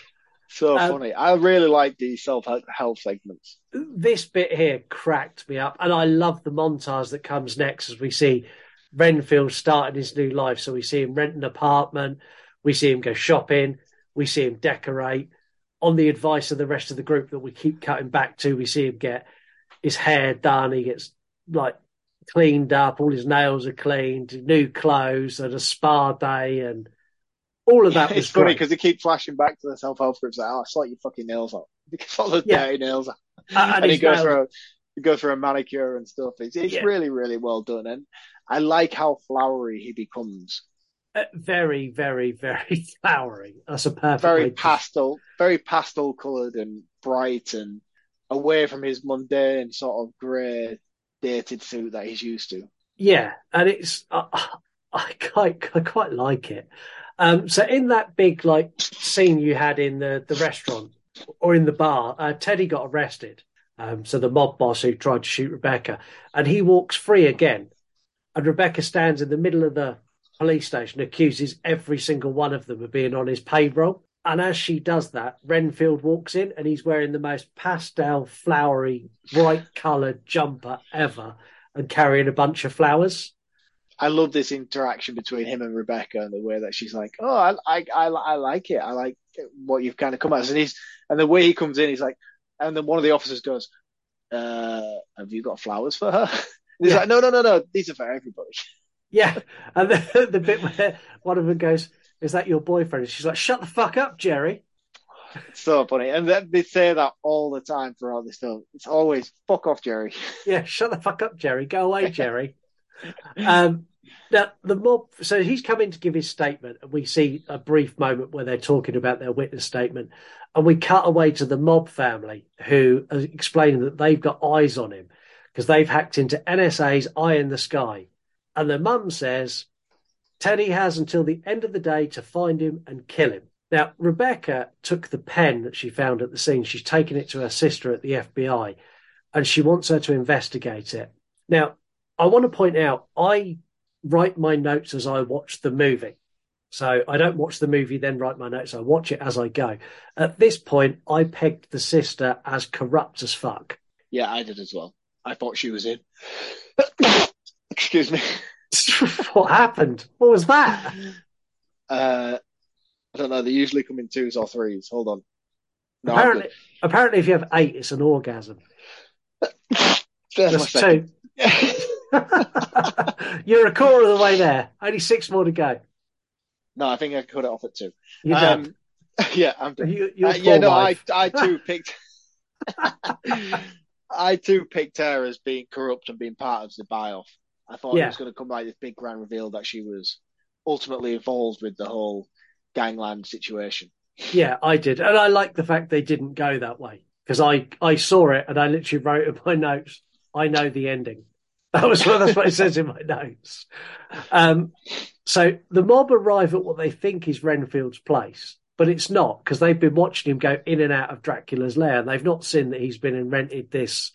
So Um, funny. I really like these self help segments. This bit here cracked me up. And I love the montage that comes next as we see Renfield starting his new life. So we see him rent an apartment, we see him go shopping, we see him decorate. On the advice of the rest of the group that we keep cutting back to, we see him get his hair done. He gets like cleaned up. All his nails are cleaned, new clothes, and a spa day, and all of that was it's funny because they keep flashing back to the self help groups. Like, oh, I sort your fucking nails out because all the Yeah. dirty nails. Are. Uh, and he goes nails- through, a, he goes through a manicure and stuff. It's, it's Yeah. really, really well done, and I like how flowery he becomes. uh, very, very, very flowery. That's a perfect Very pastel, very pastel coloured and bright, and away from his mundane sort of grey dated suit that he's used to. Yeah, and it's I, I quite I quite like it. Um, so in that big like scene you had in the the restaurant or in the bar, uh, Teddy got arrested. Um, so the mob boss who tried to shoot Rebecca, and he walks free again, and Rebecca stands in the middle of the police station, accuses every single one of them of being on his payroll. And as she does that, Renfield walks in and he's wearing the most pastel, flowery, bright coloured jumper ever and carrying a bunch of flowers. I love this interaction between him and Rebecca and the way that she's like, "Oh, I, I, I, I like it. I like what you've kind of come at." And he's and the way he comes in, he's like, and then one of the officers goes, uh, "Have you got flowers for her?" And he's Yeah. like, "No, no, no, no. These are for everybody." Yeah. And the, the bit where one of them goes, Is that your boyfriend? And she's like, Shut the fuck up, Jerry. It's so funny, and then they say that all the time throughout this film. It's always "fuck off, Jerry." Yeah, shut the fuck up, Jerry. Go away, Jerry. um, now, the mob, so he's come in to give his statement, and we see a brief moment where they're talking about their witness statement. And we cut away to the mob family who are explaining that they've got eyes on him because they've hacked into NSA's Eye in the Sky. And the mum says, Teddy has until the end of the day to find him and kill him. Now, Rebecca took the pen that she found at the scene. She's taken it to her sister at the FBI and she wants her to investigate it. Now, I want to point out, I write my notes as I watch the movie. So I don't watch the movie, then write my notes. I watch it as I go. At this point, I pegged the sister as corrupt as fuck. Yeah, I did as well. I thought she was in. Excuse me. what happened? What was that? Uh, I don't know. They usually come in twos or threes. Hold on. No, apparently, apparently, if you have eight, it's an orgasm. That's two. You're a quarter of the way there. Only six more to go. No, I think I cut it off at two. You're. Um, yeah, I'm done. You, Uh, yeah, no, I, I too picked. I too picked her as being corrupt and being part of the buy-off. I thought Yeah. it was going to come like this big grand reveal that she was ultimately involved with the whole gangland situation. Yeah, I did, and I like the fact they didn't go that way because I I saw it and I literally wrote in my notes. I know the ending. That was what that's what it says in my notes. Um, so the mob arrive at what they think is Renfield's place, but it's not because they've been watching him go in and out of Dracula's lair. and They've not seen that he's been and rented this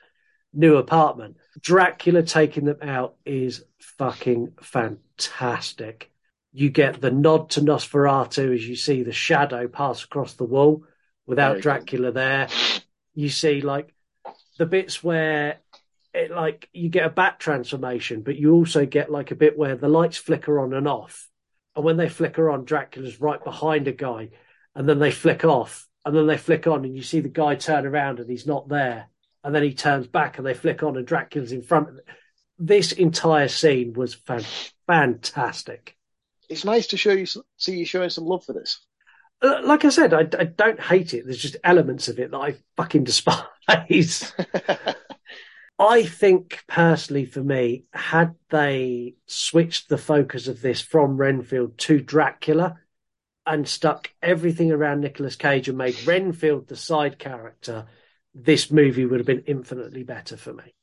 new apartment. Dracula taking them out is fucking fantastic. You get the nod to Nosferatu as you see the shadow pass across the wall without good. Dracula there. You see like the bits where it like you get a bat transformation, but you also get like a bit where the lights flicker on and off. And when they flicker on, Dracula's right behind a guy, and then they flick off, and then they flick on, and you see the guy turn around and he's not there. And then he turns back and they flick on, and Dracula's in front. This entire scene was fan- fantastic. It's nice to show you see you showing some love for this. Uh, Like I said, I, I don't hate it. There's just elements of it that I fucking despise. I think personally for me, had they switched the focus of this from Renfield to Dracula and stuck everything around Nicolas Cage and made Renfield the side character, this movie would have been infinitely better for me.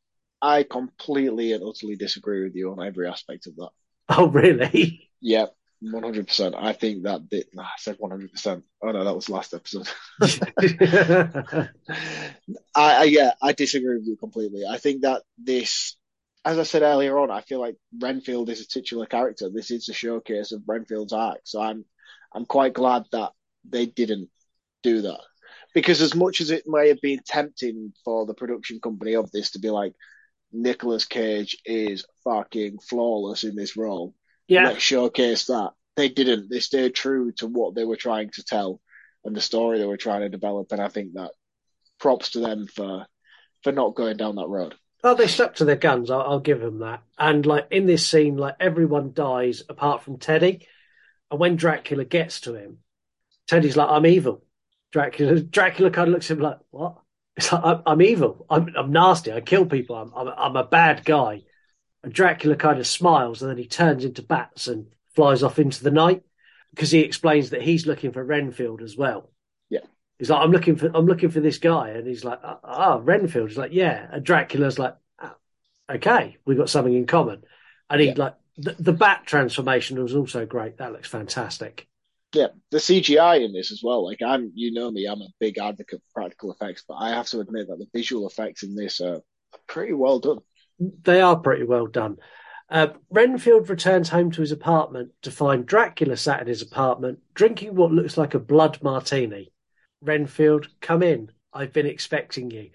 I completely and utterly disagree with you on every aspect of that. Oh, really? Yeah, one hundred percent. I think that the, nah, I said one hundred percent. Oh no, that was last episode. I, I yeah, I disagree with you completely. I think that this, as I said earlier on, I feel like Renfield is a titular character. This is a showcase of Renfield's arc. So I'm, I'm quite glad that they didn't do that because as much as it may have been tempting for the production company of this to be like, Nicolas Cage is fucking flawless in this role. Yeah. Let's showcase that. They didn't. They stayed true to what they were trying to tell and the story they were trying to develop. And I think that props to them for for not going down that road. Oh, they stuck to their guns. I'll, I'll give them that. And like in this scene, like everyone dies apart from Teddy. And when Dracula gets to him, Teddy's like, "I'm evil." Dracula, Dracula kind of looks at him like, "What?" It's like, "I'm, I'm evil. I'm, I'm nasty. I kill people. I'm, I'm, I'm a bad guy." And Dracula kind of smiles, and then he turns into bats and flies off into the night because he explains that he's looking for Renfield as well. Yeah. He's like, I'm looking for, I'm looking for this guy, and he's like, ah, ah Renfield. He's like, yeah, and Dracula's like, ah, okay, we've got something in common, and he like the, the bat transformation was also great. That looks fantastic. Yeah, the CGI in this as well. Like I'm, you know me, I'm a big advocate for practical effects, but I have to admit that the visual effects in this are pretty well done. They are pretty well done. Uh, Renfield returns home to his apartment to find Dracula sat in his apartment drinking what looks like a blood martini. Renfield, come in. I've been expecting you.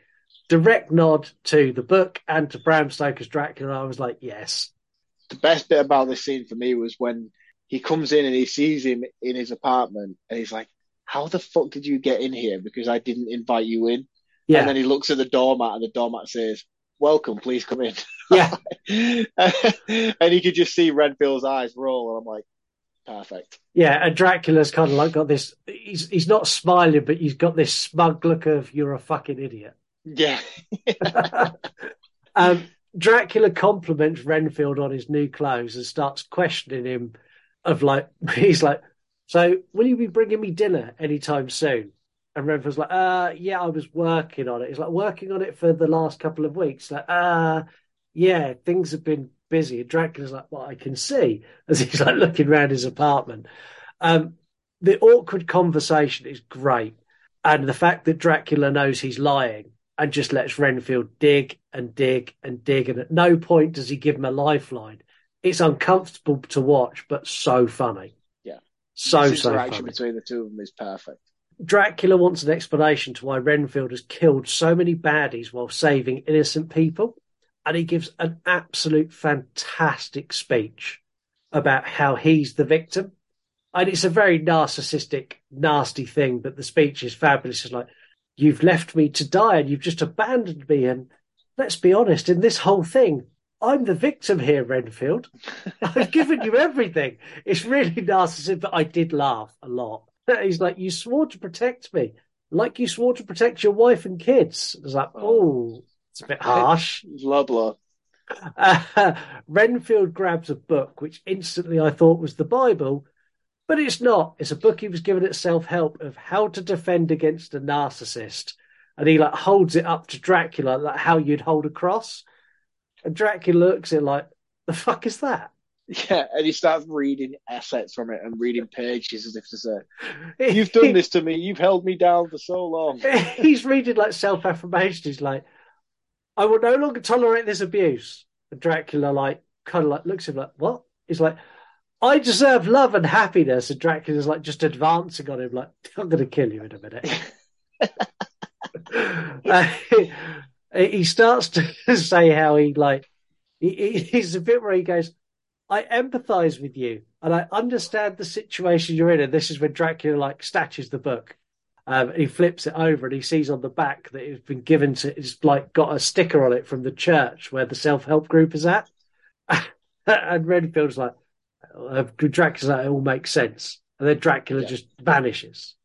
Direct nod to the book and to Bram Stoker's Dracula. I was like, yes. The best bit about this scene for me was when he comes in and he sees him in his apartment and he's like, How the fuck did you get in here? Because I didn't invite you in. Yeah. And then he looks at the doormat and the doormat says, Welcome, please come in. Yeah. and you could just see Renfield's eyes roll, and I'm like, perfect. Yeah, and Dracula's kind of like got this. He's he's not smiling, but he's got this smug look of "you're a fucking idiot." Yeah. um, Dracula compliments Renfield on his new clothes and starts questioning him. Of like, he's like, "So, will you be bringing me dinner anytime soon?" And Renfield's like, "Uh, yeah, I was working on it." He's like, "Working on it for the last couple of weeks." Like, uh, yeah, things have been busy. And Dracula's like, well, I can see as he's like looking around his apartment. Um, the awkward conversation is great. And the fact that Dracula knows he's lying and just lets Renfield dig and dig and dig. And at no point does he give him a lifeline. It's uncomfortable to watch, but so funny. Yeah. So, this so interaction funny. between the two of them is perfect. Dracula wants an explanation to why Renfield has killed so many baddies while saving innocent people. And he gives an absolute fantastic speech about how he's the victim. And it's a very narcissistic, nasty thing, but the speech is fabulous. It's like, you've left me to die and you've just abandoned me. And let's be honest, in this whole thing, I'm the victim here, Renfield. I've given you everything. It's really narcissistic, but I did laugh a lot. He's like, you swore to protect me, like you swore to protect your wife and kids. I was like, oh, it's a bit harsh. Blah, blah. Uh, Renfield grabs a book, which instantly I thought was the Bible, but it's not. It's a book he was given at self help of how to defend against a narcissist. And he like holds it up to Dracula, like how you'd hold a cross. And Dracula looks at it like, the fuck is that? Yeah, and he starts reading assets from it and reading pages as if to say, You've done this to me. You've held me down for so long. He's reading like self affirmation. He's like, I will no longer tolerate this abuse. And Dracula, like, kind of like looks at him like, what? He's like, I deserve love and happiness. And Dracula's like just advancing on him, like, I'm going to kill you in a minute. Uh, he starts to say how he, like, he, he's a bit where he goes, I empathize with you and I understand the situation you're in. And this is when Dracula, like, snatches the book. Um, he flips it over and he sees on the back that it's been given to, it's like got a sticker on it from the church where the self help group is at. and Renfield's like, uh, Dracula's like, it all makes sense. And then Dracula Yeah. just vanishes.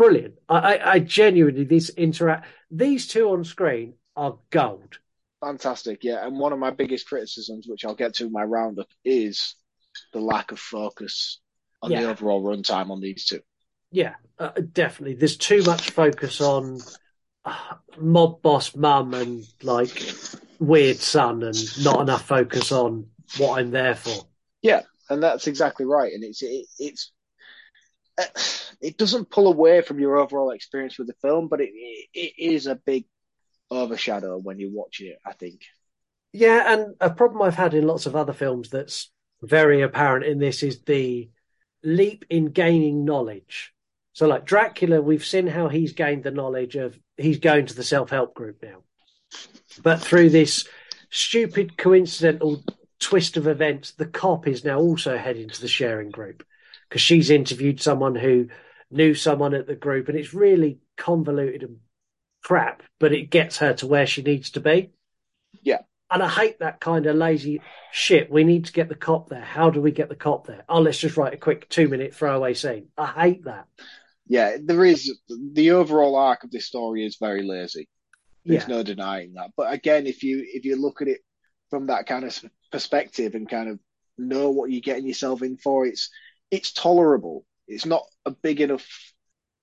Brilliant. I, I, I genuinely, these interact, these two on screen are gold. Fantastic, yeah. And one of my biggest criticisms, which I'll get to in my roundup, is the lack of focus on Yeah. the overall runtime on these two. Yeah, uh, definitely. There's too much focus on uh, mob boss mum and like weird son, and not enough focus on what I'm there for. Yeah, and that's exactly right. And it's it, it's it doesn't pull away from your overall experience with the film, but it it, is a big overshadow when you watch it. I think. Yeah, and a problem I've had in lots of other films that's very apparent in this is the leap in gaining knowledge. So, like Dracula, we've seen how he's gained the knowledge of he's going to the self help group now. But through this stupid coincidental twist of events, the cop is now also heading to the sharing group because she's interviewed someone who knew someone at the group, and it's really convoluted and crap, but it gets her to where she needs to be. Yeah. And I hate that kind of lazy shit. We need to get the cop there. How do we get the cop there? Oh, let's just write a quick two minute throwaway scene. I hate that. Yeah, there is the overall arc of this story is very lazy. There's Yeah. no denying that. But again, if you if you look at it from that kind of perspective and kind of know what you're getting yourself in for, it's it's tolerable. It's not a big enough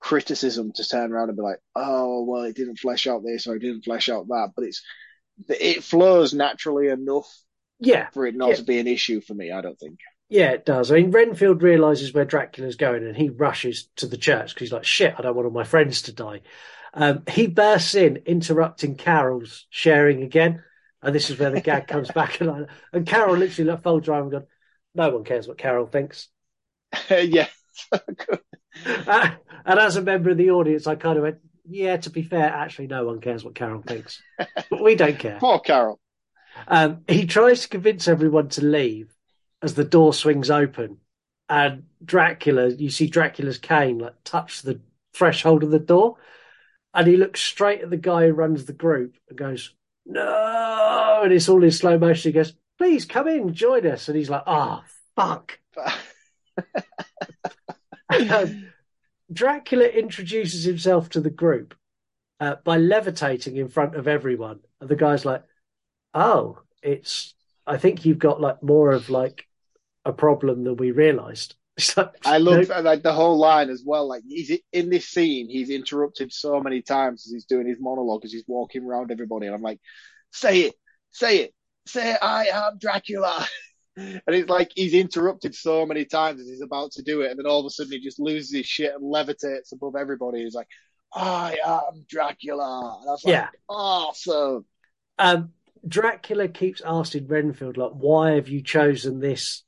criticism to turn around and be like, oh well, it didn't flesh out this or it didn't flesh out that. But it's it flows naturally enough Yeah. for it not Yeah. to be an issue for me. I don't think. Yeah, it does. I mean, Renfield realizes where Dracula's going and he rushes to the church because he's like, shit, I don't want all my friends to die. Um, he bursts in, interrupting Carol's sharing again. And this is where the gag comes back. And, I, and Carol literally like, folds around and goes, no one cares what Carol thinks. yeah. Uh, and as a member of the audience, I kind of went, yeah, to be fair, actually, no one cares what Carol thinks. But we don't care. Poor Carol. Um, he tries to convince everyone to leave as the door swings open, and Dracula, you see Dracula's cane like touch the threshold of the door, and he looks straight at the guy who runs the group and goes, "No!" And it's all in slow motion. He goes, "Please come in, join us." And he's like, "Ah, fuck." Um, Dracula introduces himself to the group uh, by levitating in front of everyone, and the guy's like, "Oh, it's. I think you've got like more of like a problem than we realised." It's like, I love no- like the whole line as well. Like he's in this scene, he's interrupted so many times as he's doing his monologue as he's walking around everybody, and I'm like, "Say it, say it, say it, I am Dracula." And it's like he's interrupted so many times as he's about to do it, and then all of a sudden he just loses his shit and levitates above everybody. He's like, "I am Dracula," and I was like, Yeah. "Awesome!" Um, Dracula keeps asking Renfield, like, why have you chosen this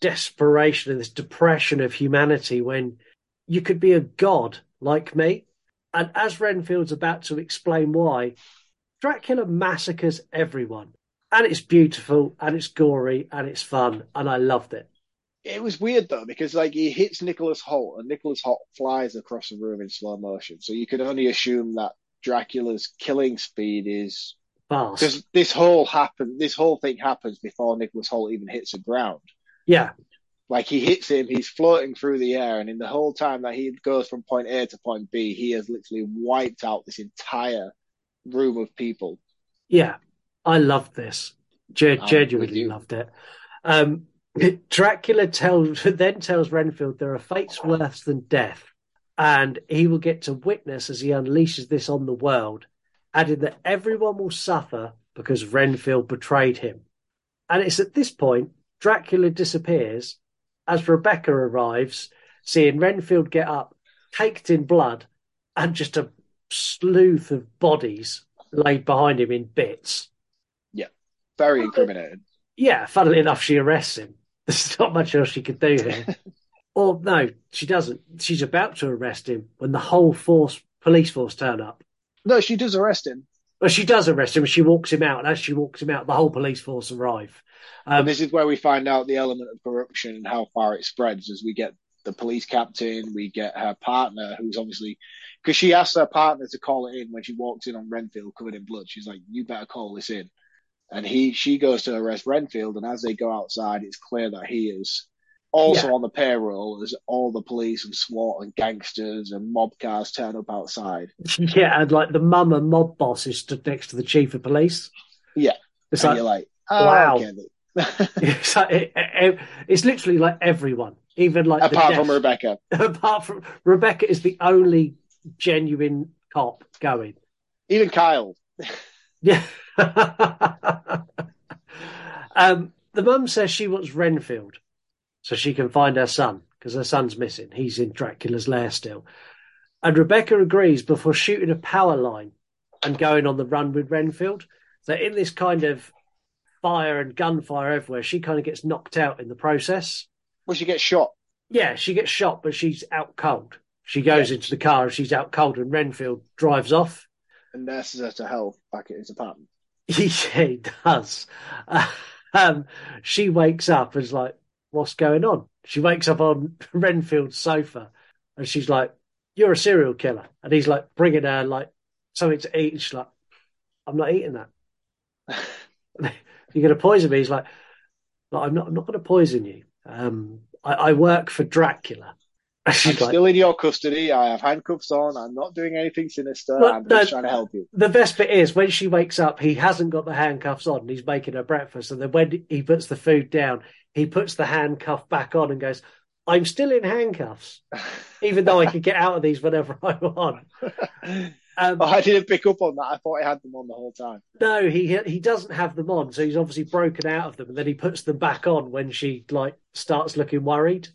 desperation and this depression of humanity when you could be a god like me? And as Renfield's about to explain why, Dracula massacres everyone. And it's beautiful and it's gory and it's fun and I loved it. It was weird though because like he hits Nicholas Hoult and Nicholas Hoult flies across the room in slow motion, so you could only assume that Dracula's killing speed is Fast. because this whole happen this whole thing happens before Nicholas Hoult even hits the ground. Yeah. Like he hits him, he's floating through the air, and in the whole time that he goes from point A to point B, he has literally wiped out this entire room of people. Yeah, I loved this. Ge- genuinely loved it. Um, Dracula tells then tells Renfield there are fates worse than death, and he will get to witness as he unleashes this on the world, adding that everyone will suffer because Renfield betrayed him. And it's at this point Dracula disappears as Rebecca arrives, seeing Renfield get up, caked in blood, and just a sleuth of bodies laid behind him in bits. Very incriminating. Yeah, funnily enough, she arrests him. There's not much else she could do here. or no, she doesn't. She's about to arrest him when the whole force, police force, turn up. No, she does arrest him. Well, she does arrest him. She walks him out, and as she walks him out, the whole police force arrive. Um, and this is where we find out the element of corruption and how far it spreads as we get the police captain, we get her partner, who's obviously because she asks her partner to call it in when she walks in on Renfield covered in blood. She's like, "You better call this in," and he she goes to arrest Renfield, and as they go outside, it's clear that he is also Yeah. on the payroll as all the police and SWAT and gangsters and mob cars turn up outside. yeah, and like the mum and mob boss is stood next to the chief of police. Yeah, It's and like, you're like, oh, wow. It's, like, it- it- it's literally like everyone, even like the Apart from Rebecca. apart from Rebecca is the only genuine cop going. Even Kyle. Yeah. um, the mum says she wants Renfield so she can find her son because her son's missing. He's in Dracula's lair still. And Rebecca agrees before shooting a power line and going on the run with Renfield. So in this kind of fire and gunfire everywhere, she kind of gets knocked out in the process. Well, she gets shot. Yeah, she gets shot, but she's out cold. She goes into the car and she's out cold, and Renfield drives off. And nurses her to health back at his apartment. yeah, he does. um, she wakes up and is like, "What's going on?" She wakes up on Renfield's sofa, and she's like, "You're a serial killer," and he's like bringing her like something to eat, and she's like, "I'm not eating that. You're going to poison me." He's like, "Like, "I'm not. I'm not going to poison you. Um, I, I work for Dracula." I'm still in your custody. I have handcuffs on. I'm not doing anything sinister. I'm no, just trying to help you. The best bit is when she wakes up, he hasn't got the handcuffs on and he's making her breakfast. And then when he puts the food down, he puts the handcuff back on and goes, I'm still in handcuffs, even though I can get out of these whenever I want. Um, Oh, I didn't pick up on that. I thought he had them on the whole time. no, he he doesn't have them on, so he's obviously broken out of them, and then he puts them back on when she like starts looking worried.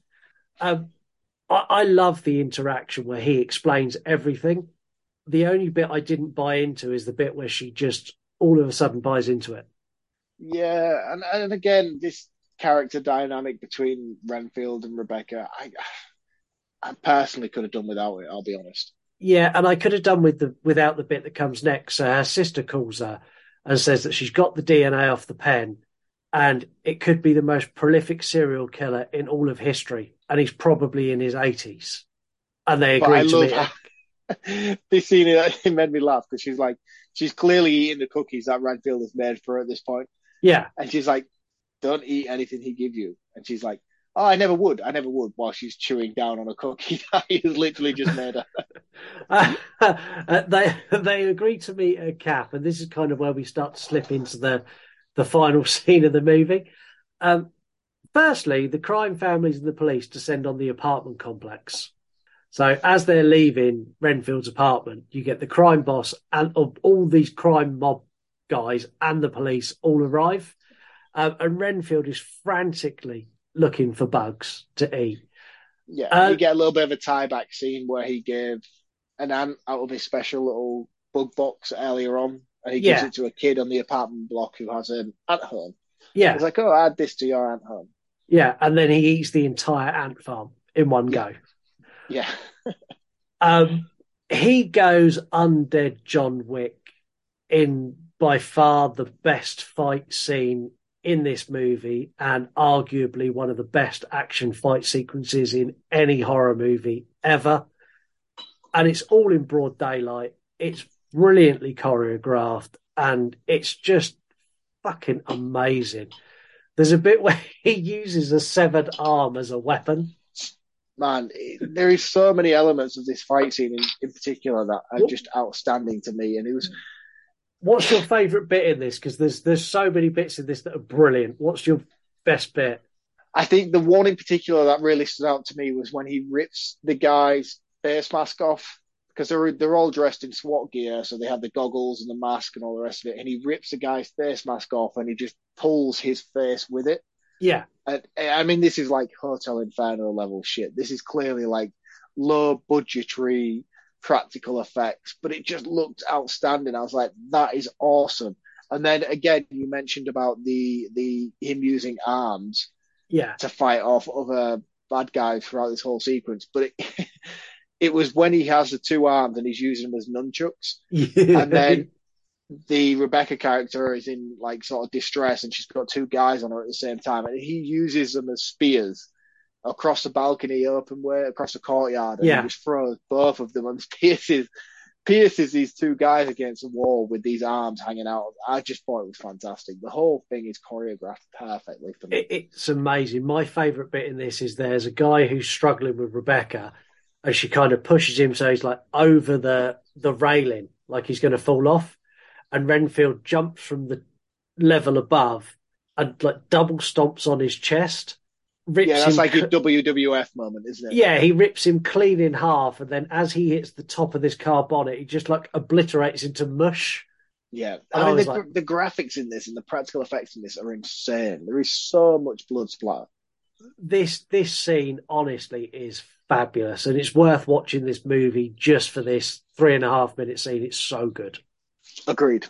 Um, I, I love the interaction where he explains everything. The only bit I didn't buy into is the bit where she just all of a sudden buys into it. Yeah, and and again, this character dynamic between Renfield and Rebecca, I I personally could have done without it. I'll be honest. Yeah, and I could have done with the without the bit that comes next. So her sister calls her and says that she's got the DNA off the pen, and it could be the most prolific serial killer in all of history, and he's probably in his eighties. And they agree to meet. how this scene it made me laugh because she's like she's clearly eating the cookies that Renfield has made for her at this point, Yeah, and she's like, "Don't eat anything he give you," and she's like. Oh, I never would. I never would. While she's chewing down on a cookie that he has literally just made her. uh, they they agree to meet at Cap, and this is kind of where we start to slip into the the final scene of the movie. Um, firstly, the crime families and the police descend on the apartment complex. So as they're leaving Renfield's apartment, you get the crime boss and of all these crime mob guys and the police all arrive, um, and Renfield is frantically looking for bugs to eat. Yeah, Uh, you get a little bit of a tie back scene where he gave an ant out of his special little bug box earlier on, and he gives it to a kid on the apartment block who has an ant home. Yeah, He's like, "Oh, add this to your ant home." Yeah, and then he eats the entire ant farm in one go. Yeah, Um, he goes undead John Wick in by far the best fight scene in this movie, and arguably one of the best action fight sequences in any horror movie ever. And it's all in broad daylight. It's brilliantly choreographed, and it's just fucking amazing. There's a bit where he uses a severed arm as a weapon. man, it- there is so many elements of this fight scene in, in particular that are just outstanding to me, and it was What's your favourite bit in this? Because there's there's so many bits in this that are brilliant. What's your best bit? I think the one in particular that really stood out to me was when he rips the guy's face mask off because they're they're all dressed in SWAT gear, so they have the goggles and the mask and all the rest of it. And he rips the guy's face mask off and he just pulls his face with it. Yeah, And I mean, this is like Hotel Inferno level shit. This is clearly like low budgetary practical effects, but it just looked outstanding. I was like, that is awesome. And then again, you mentioned about the the him using arms Yeah. to fight off other bad guys throughout this whole sequence, but it it was when he has the two arms and he's using them as nunchucks, and then the Rebecca character is in like sort of distress and she's got two guys on her at the same time and he uses them as spears across the balcony open way across the courtyard and Yeah. he just throws both of them and pierces pierces these two guys against the wall with these arms hanging out. I just thought it was fantastic. The whole thing is choreographed perfectly for me. It, it's amazing. My favourite bit in this is there's a guy who's struggling with Rebecca, and she kind of pushes him so he's like over the the railing, like he's going to fall off, and Renfield jumps from the level above and like double stomps on his chest. Rips yeah, that's him like cl- a WWF moment, isn't it? yeah, he rips him clean in half, and then as he hits the top of this car bonnet, he just like obliterates into mush. Yeah, I mean the, like- the graphics in this and the practical effects in this are insane. There is so much blood splatter. this this scene honestly is fabulous. And it's worth watching this movie just for this three and a half minute scene. It's so good. Agreed.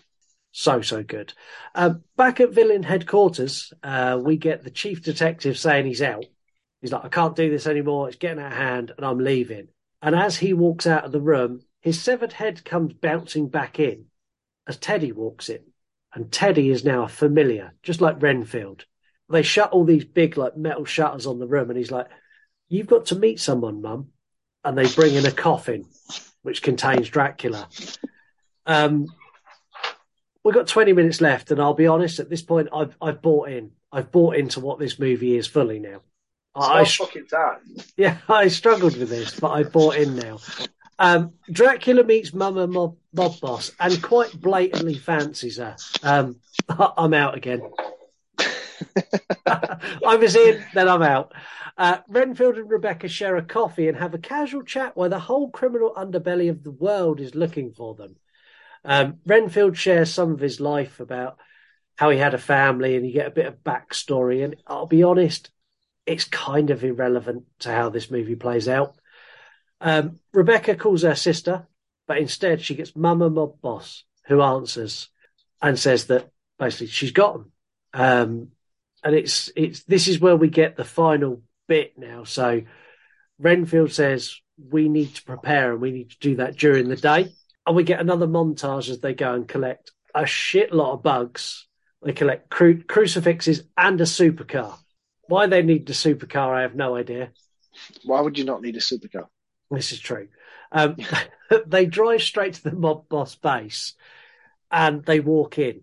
so so good. Um, back at villain headquarters uh, we get the chief detective saying he's out. He's like i can't do this anymore. It's getting out of hand and i'm leaving. And as he walks out of the room his severed head comes bouncing back in as teddy walks in. And teddy is now a familiar just like renfield. They shut all these big like metal shutters on the room and he's like you've got to meet someone mum and they bring in a coffin which contains dracula um we've got 20 minutes left and i'll be honest at this point i've i've bought in i've bought into what this movie is fully now I, I It's about fucking time. yeah, I struggled with this, but I bought in now. Um, Dracula meets Mama Mob, Mob Boss and quite blatantly fancies her. Um, I'm out again. I was in, then I'm out. Uh, Renfield and Rebecca share a coffee and have a casual chat while the whole criminal underbelly of the world is looking for them. Um, Renfield shares some of his life about how he had a family and you get a bit of backstory. And I'll be honest, it's kind of irrelevant to how this movie plays out. Um, Rebecca calls her sister, but instead she gets Mama Mob Boss, who answers and says that basically she's got him. Um, and it's it's this is where we get the final bit now. So Renfield says we need to prepare and we need to do that during the day, and we get another montage as they go and collect a shit lot of bugs. They collect cru- crucifixes and a supercar. Why they need the supercar, I have no idea. Why would you not need a supercar? This is true. Um, they drive straight to the mob boss base and they walk in.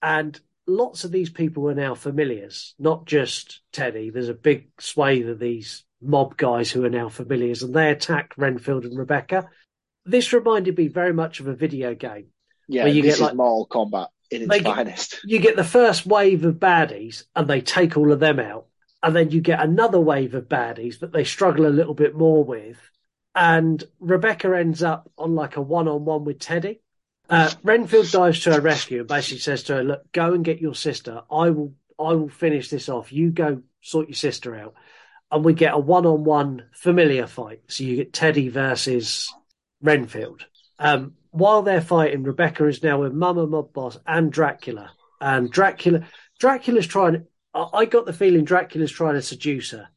And lots of these people are now familiars, not just Teddy. There's a big swathe of these mob guys who are now familiars and they attack Renfield and Rebecca. This reminded me very much of a video game. Yeah, Where you this get, is like- Mortal Kombat in its get- finest. You get the first wave of baddies and they take all of them out. And then you get another wave of baddies that they struggle a little bit more with. And Rebecca ends up on like a one on one with Teddy. Uh, Renfield dives to her rescue and basically says to her, Look, go and get your sister. I will I will finish this off. You go sort your sister out. And we get a one on one familiar fight. So you get Teddy versus Renfield. Um, while they're fighting, Rebecca is now with Mama Mob Boss and Dracula. And Dracula Dracula's trying I got the feeling Dracula's trying to seduce her.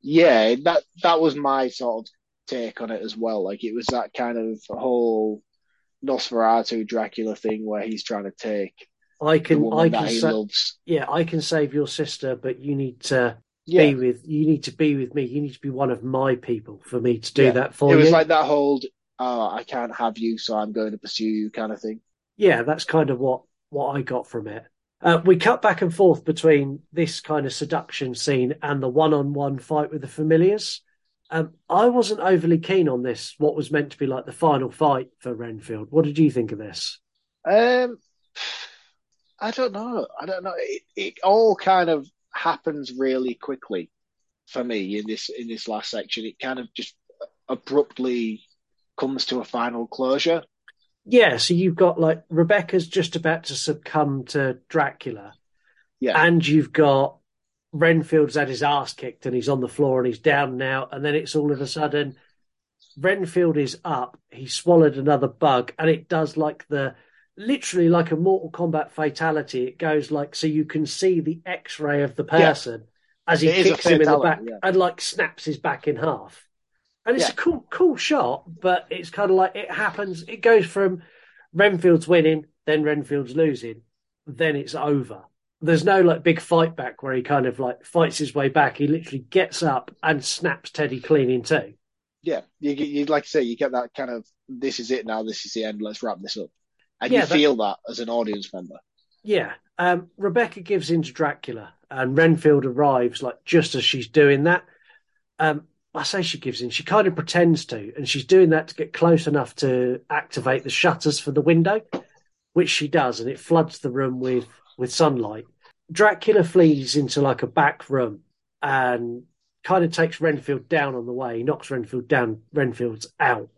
Yeah, that that was my sort of take on it as well. Like it was that kind of whole Nosferatu Dracula thing where he's trying to take I can I can sa- yeah, I can save your sister, but you need to Yeah. be with you need to be with me. You need to be one of my people for me to do Yeah. that for you. it you. was like that whole oh, I can't have you, so I'm going to pursue you kind of thing. yeah, that's kind of what what I got from it. Uh, we cut back and forth between this kind of seduction scene and the one-on-one fight with the familiars. Um, I wasn't overly keen on this. What was meant to be like the final fight for Renfield. What did you think of this? Um, I don't know. I don't know. It, it all kind of happens really quickly for me in this in this last section. It kind of just abruptly comes to a final closure. Yeah, so you've got like Rebecca's just about to succumb to Dracula, Yeah, and you've got Renfield's had his ass kicked and he's on the floor and he's down now. and then it's all of a sudden Renfield is up. He swallowed another bug, and it does like the literally like a Mortal Kombat fatality. It goes like so you can see the X-ray of the person as he It kicks him in the back yeah. and like snaps his back in half. And it's Yeah. a cool, cool shot, but it's kind of like it happens. It goes from Renfield's winning, then Renfield's losing, then it's over. There's no like big fight back where he kind of like fights his way back. He literally gets up and snaps Teddy clean in two. Yeah, you, you like I say, you get that kind of this is it now, this is the end, let's wrap this up, and Yeah, you that- feel that as an audience member. Yeah. Um, Rebecca gives in to Dracula, and Renfield arrives like just as she's doing that. Um, I say she gives in. She kind of pretends to, and she's doing that to get close enough to activate the shutters for the window, which she does, and it floods the room with with sunlight. Dracula flees into like a back room and kind of takes Renfield down on the way. He knocks Renfield down. Renfield's out.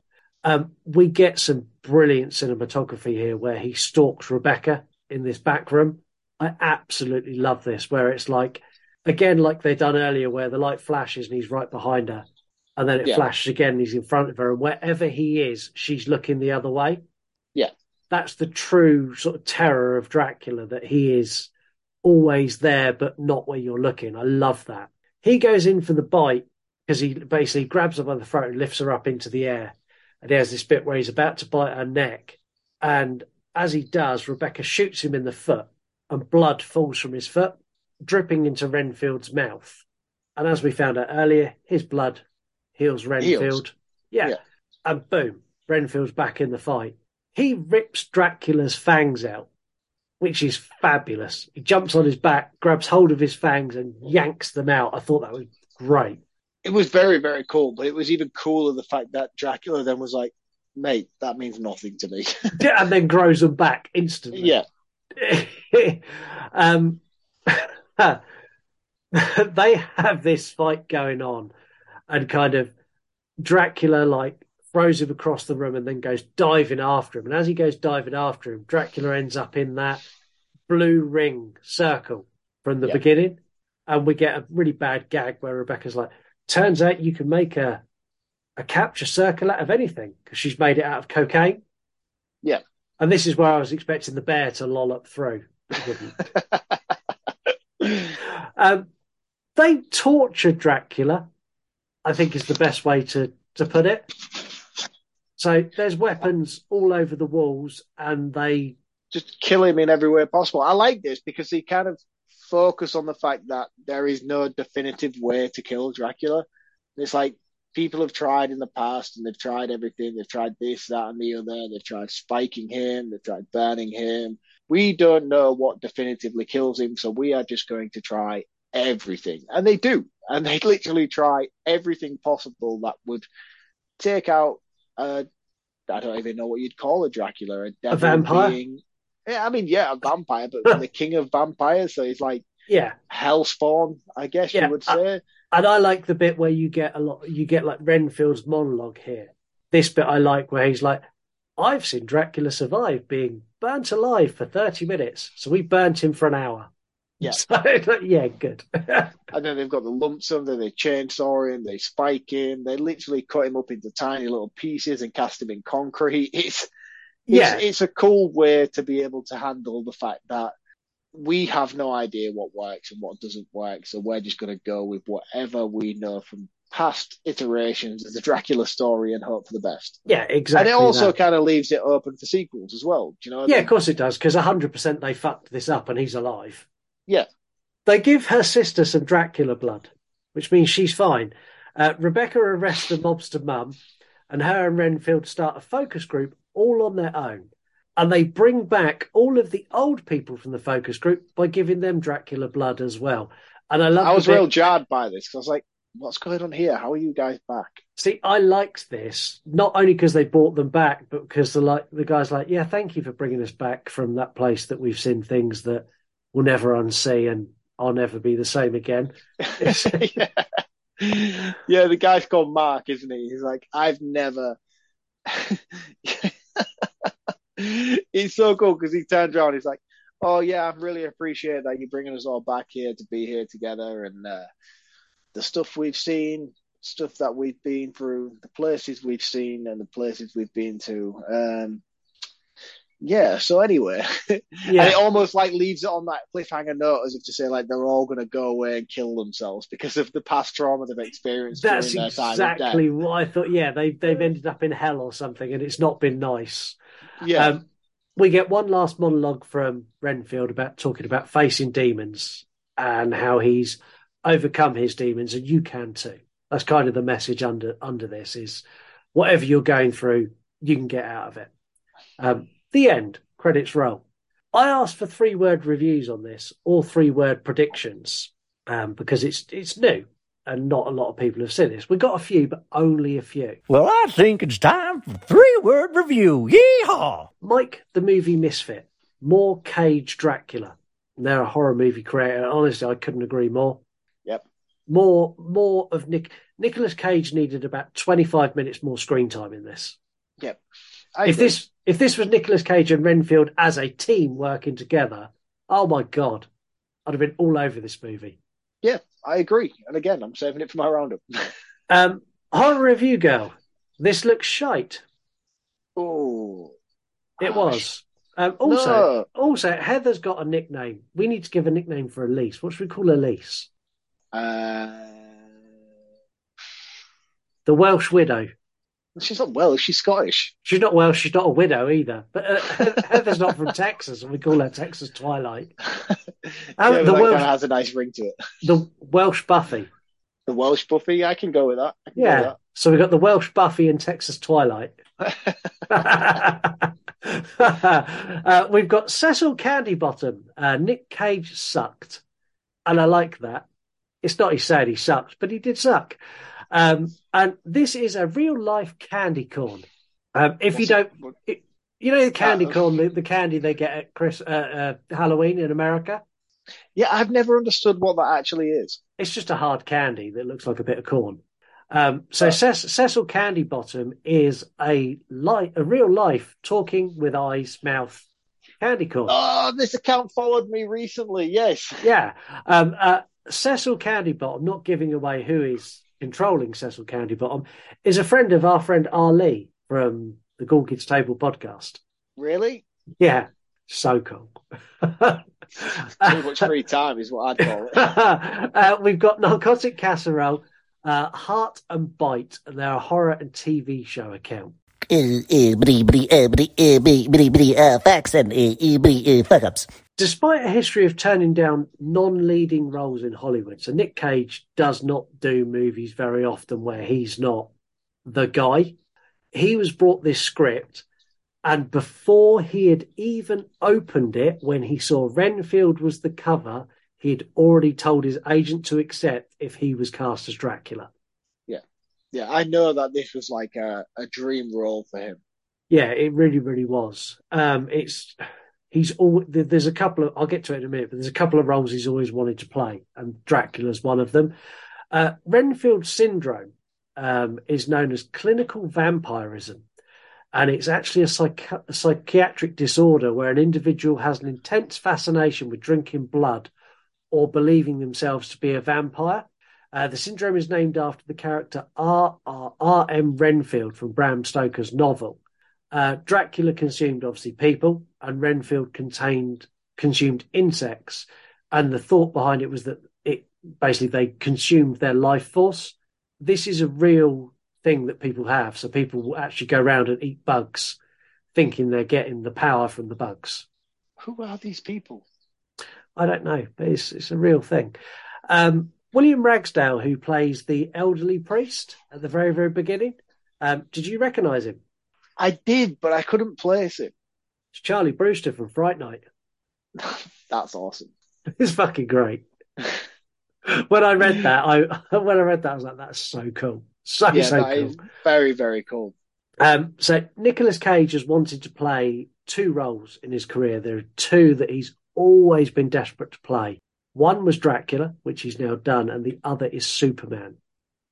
Um, we get some brilliant cinematography here where he stalks Rebecca in this back room. I absolutely love this, where it's like, again, like they done earlier, where the light flashes and he's right behind her. And then it Yeah. flashes again and he's in front of her. And wherever he is, she's looking the other way. Yeah. That's the true sort of terror of Dracula, that he is always there, but not where you're looking. I love that. He goes in for the bite because he basically grabs her by the throat and lifts her up into the air. And he has this bit where he's about to bite her neck. And as he does, Rebecca shoots him in the foot, and blood falls from his foot, dripping into Renfield's mouth. And as we found out earlier, his blood heals Renfield. Yeah. Yeah. And boom, Renfield's back in the fight. He rips Dracula's fangs out, which is fabulous. He jumps on his back, grabs hold of his fangs, and yanks them out. I thought that was great. It was very, very cool, but it was even cooler the fact that Dracula then was like, mate, that means nothing to me. Yeah, and then grows them back instantly. yeah. um, they have this fight going on, and kind of Dracula like throws him across the room and then goes diving after him. And as he goes diving after him, Dracula ends up in that blue ring circle from the Yeah. beginning, and we get a really bad gag where Rebecca's like, "Turns out you can make a a capture circle out of anything because she's made it out of cocaine." Yeah. And this is where I was expecting the bear to lollop through. but it didn't. um, they torture Dracula, I think is the best way to, to put it. So there's weapons all over the walls, and they just kill him in every way possible. I like this because he kind of focus on the fact that there is no definitive way to kill Dracula. It's like people have tried in the past and they've tried everything. They've tried this, that, and the other. They've tried spiking him. They've tried burning him. We don't know what definitively kills him, so we are just going to try everything. And they do. And they literally try everything possible that would take out a I don't even know what you'd call a Dracula, a, devil vampire? being. Yeah, I mean, yeah, a vampire, but the king of vampires, so he's like yeah. hellspawn, I guess Yeah, you would say. And I like the bit where you get a lot, you get like Renfield's monologue here. This bit I like where he's like, I've seen Dracula survive being burnt alive for 30 minutes. So we burnt him for an hour. Yeah. So, yeah, good. And then they've got the lumps under, they chainsaw him, they spike him, they literally cut him up into tiny little pieces and cast him in concrete. It's Yeah. it's, it's a cool way to be able to handle the fact that we have no idea what works and what doesn't work, so we're just going to go with whatever we know from past iterations of the Dracula story and hope for the best. yeah, exactly. and it also that. kind of leaves it open for sequels as well. Do you know? what I Yeah, mean? of course it does, because 100% they fucked this up and he's alive. Yeah. They give her sister some Dracula blood, which means she's fine. Uh, Rebecca arrests the mobster mum, and her and Renfield start a focus group all on their own. And they bring back all of the old people from the focus group by giving them Dracula blood as well. And I love I was bit- real jarred by this because I was like, "What's going on here? How are you guys back?" See, I liked this not only because they brought them back, but because the like the guy's like, yeah, thank you for bringing us back from that place that we've seen things that we'll never unsee and I'll never be the same again. yeah. yeah, the guy's called Mark, isn't he? He's like, I've never. It's so cool because he turns around. He's like, "Oh yeah, I really appreciate that you're bringing us all back here to be here together, and uh, the stuff we've seen stuff that we've been through, the places we've seen, and the places we've been to. Um, yeah. So anyway, Yeah. and it almost like leaves it on that cliffhanger note, as if to say like they're all going to go away and kill themselves because of the past trauma they've experienced That's during their time of exactly death. what I thought. Yeah, they they've ended up in hell or something, and it's not been nice. Yeah. Um, we get one last monologue from Renfield about talking about facing demons and how he's overcome his demons, and you can too. That's kind of the message under under this is whatever you're going through, you can get out of it. Um, the end. Credits roll. I asked for three word reviews on this, or three word predictions, um, because it's it's new and not a lot of people have seen this. We got a few, but only a few. Well, I think it's time for three word review. Yeehaw! Mike, the movie Misfit, more Cage Dracula. They're a horror movie creator. Honestly, I couldn't agree more. Yep. More, more of Nick. Nicolas Cage needed about twenty-five minutes more screen time in this. Yep. I if agree. this, if this was Nicolas Cage and Renfield as a team working together, oh my god, I'd have been all over this movie. Yeah, I agree. And again, I'm saving it for my roundup. Um, horror review girl. This looks shite. oh, It was. Um, also, No. also Heather's got a nickname. We need to give a nickname for Elise. What should we call Elise? uh, The Welsh widow. She's not Welsh. She's Scottish. She's not Welsh. She's not a widow either. But uh, Heather's not from Texas, and we call her Texas Twilight. Um, yeah, the that Welsh, has a nice ring to it. the Welsh Buffy. The Welsh Buffy. I can go with that. Go with Yeah. So we've got the Welsh Buffy and Texas Twilight. uh, we've got Cecil Candybottom. Uh, Nick Cage sucked. And I like that. It's not he said he sucked, but he did suck. Um, and this is a real life candy corn. Um, if you don't, it, you know the candy Uh, corn, the, the candy they get at Chris uh, uh, Halloween in America. Yeah, I've never understood what that actually is. It's just a hard candy that looks like a bit of corn. Um, so Cec- Cecil Candybottom is a li- a real life talking with eyes, mouth candy corn. Oh, this account followed me recently. Yes. Yeah. Um, uh, Cecil Candybottom, not giving away who is controlling Cecil Candybottom, is a friend of our friend Ali from the Cool Kids Table podcast. Really? Yeah, so cool. Too much free time is what I'd call it. uh, we've got Narcotic Casserole, uh, Heart and Bite, and they're a horror and TV show account. Facts and fuck ups. Despite a history of turning down non leading roles in Hollywood, so Nick Cage does not do movies very often where he's not the guy. He was brought this script, and before he had even opened it, when he saw Renfield was the cover, he had already told his agent to accept if he was cast as Dracula. Yeah. I know that this was like a, a dream role for him. Yeah, it really, really was. Um, it's he's all there's a couple of I'll get to it in a minute, but there's a couple of roles he's always wanted to play, and Dracula's one of them. Uh, Renfield syndrome um, is known as clinical vampirism, and it's actually a, a psychiatric disorder where an individual has an intense fascination with drinking blood or believing themselves to be a vampire. Uh, the syndrome is named after the character R. R. R. M. Renfield from Bram Stoker's novel. Uh, Dracula consumed obviously people, and Renfield contained consumed insects. And the thought behind it was that it basically they consumed their life force. This is a real thing that people have. So people will actually go around and eat bugs, thinking they're getting the power from the bugs. Who are these people? I don't know, but it's it's a real thing. Um, William Ragsdale, who plays the elderly priest at the very very beginning, um, did you recognise him? I did, but I couldn't place him. It's Charlie Brewster from Fright Night. That's awesome. It's fucking great. when I read that, I when I read that, I was like, "That's so cool, so yeah, so cool." very, very cool. Um, so Nicolas Cage has wanted to play two roles in his career. There are two that he's always been desperate to play. One was Dracula, which he's now done, and the other is Superman,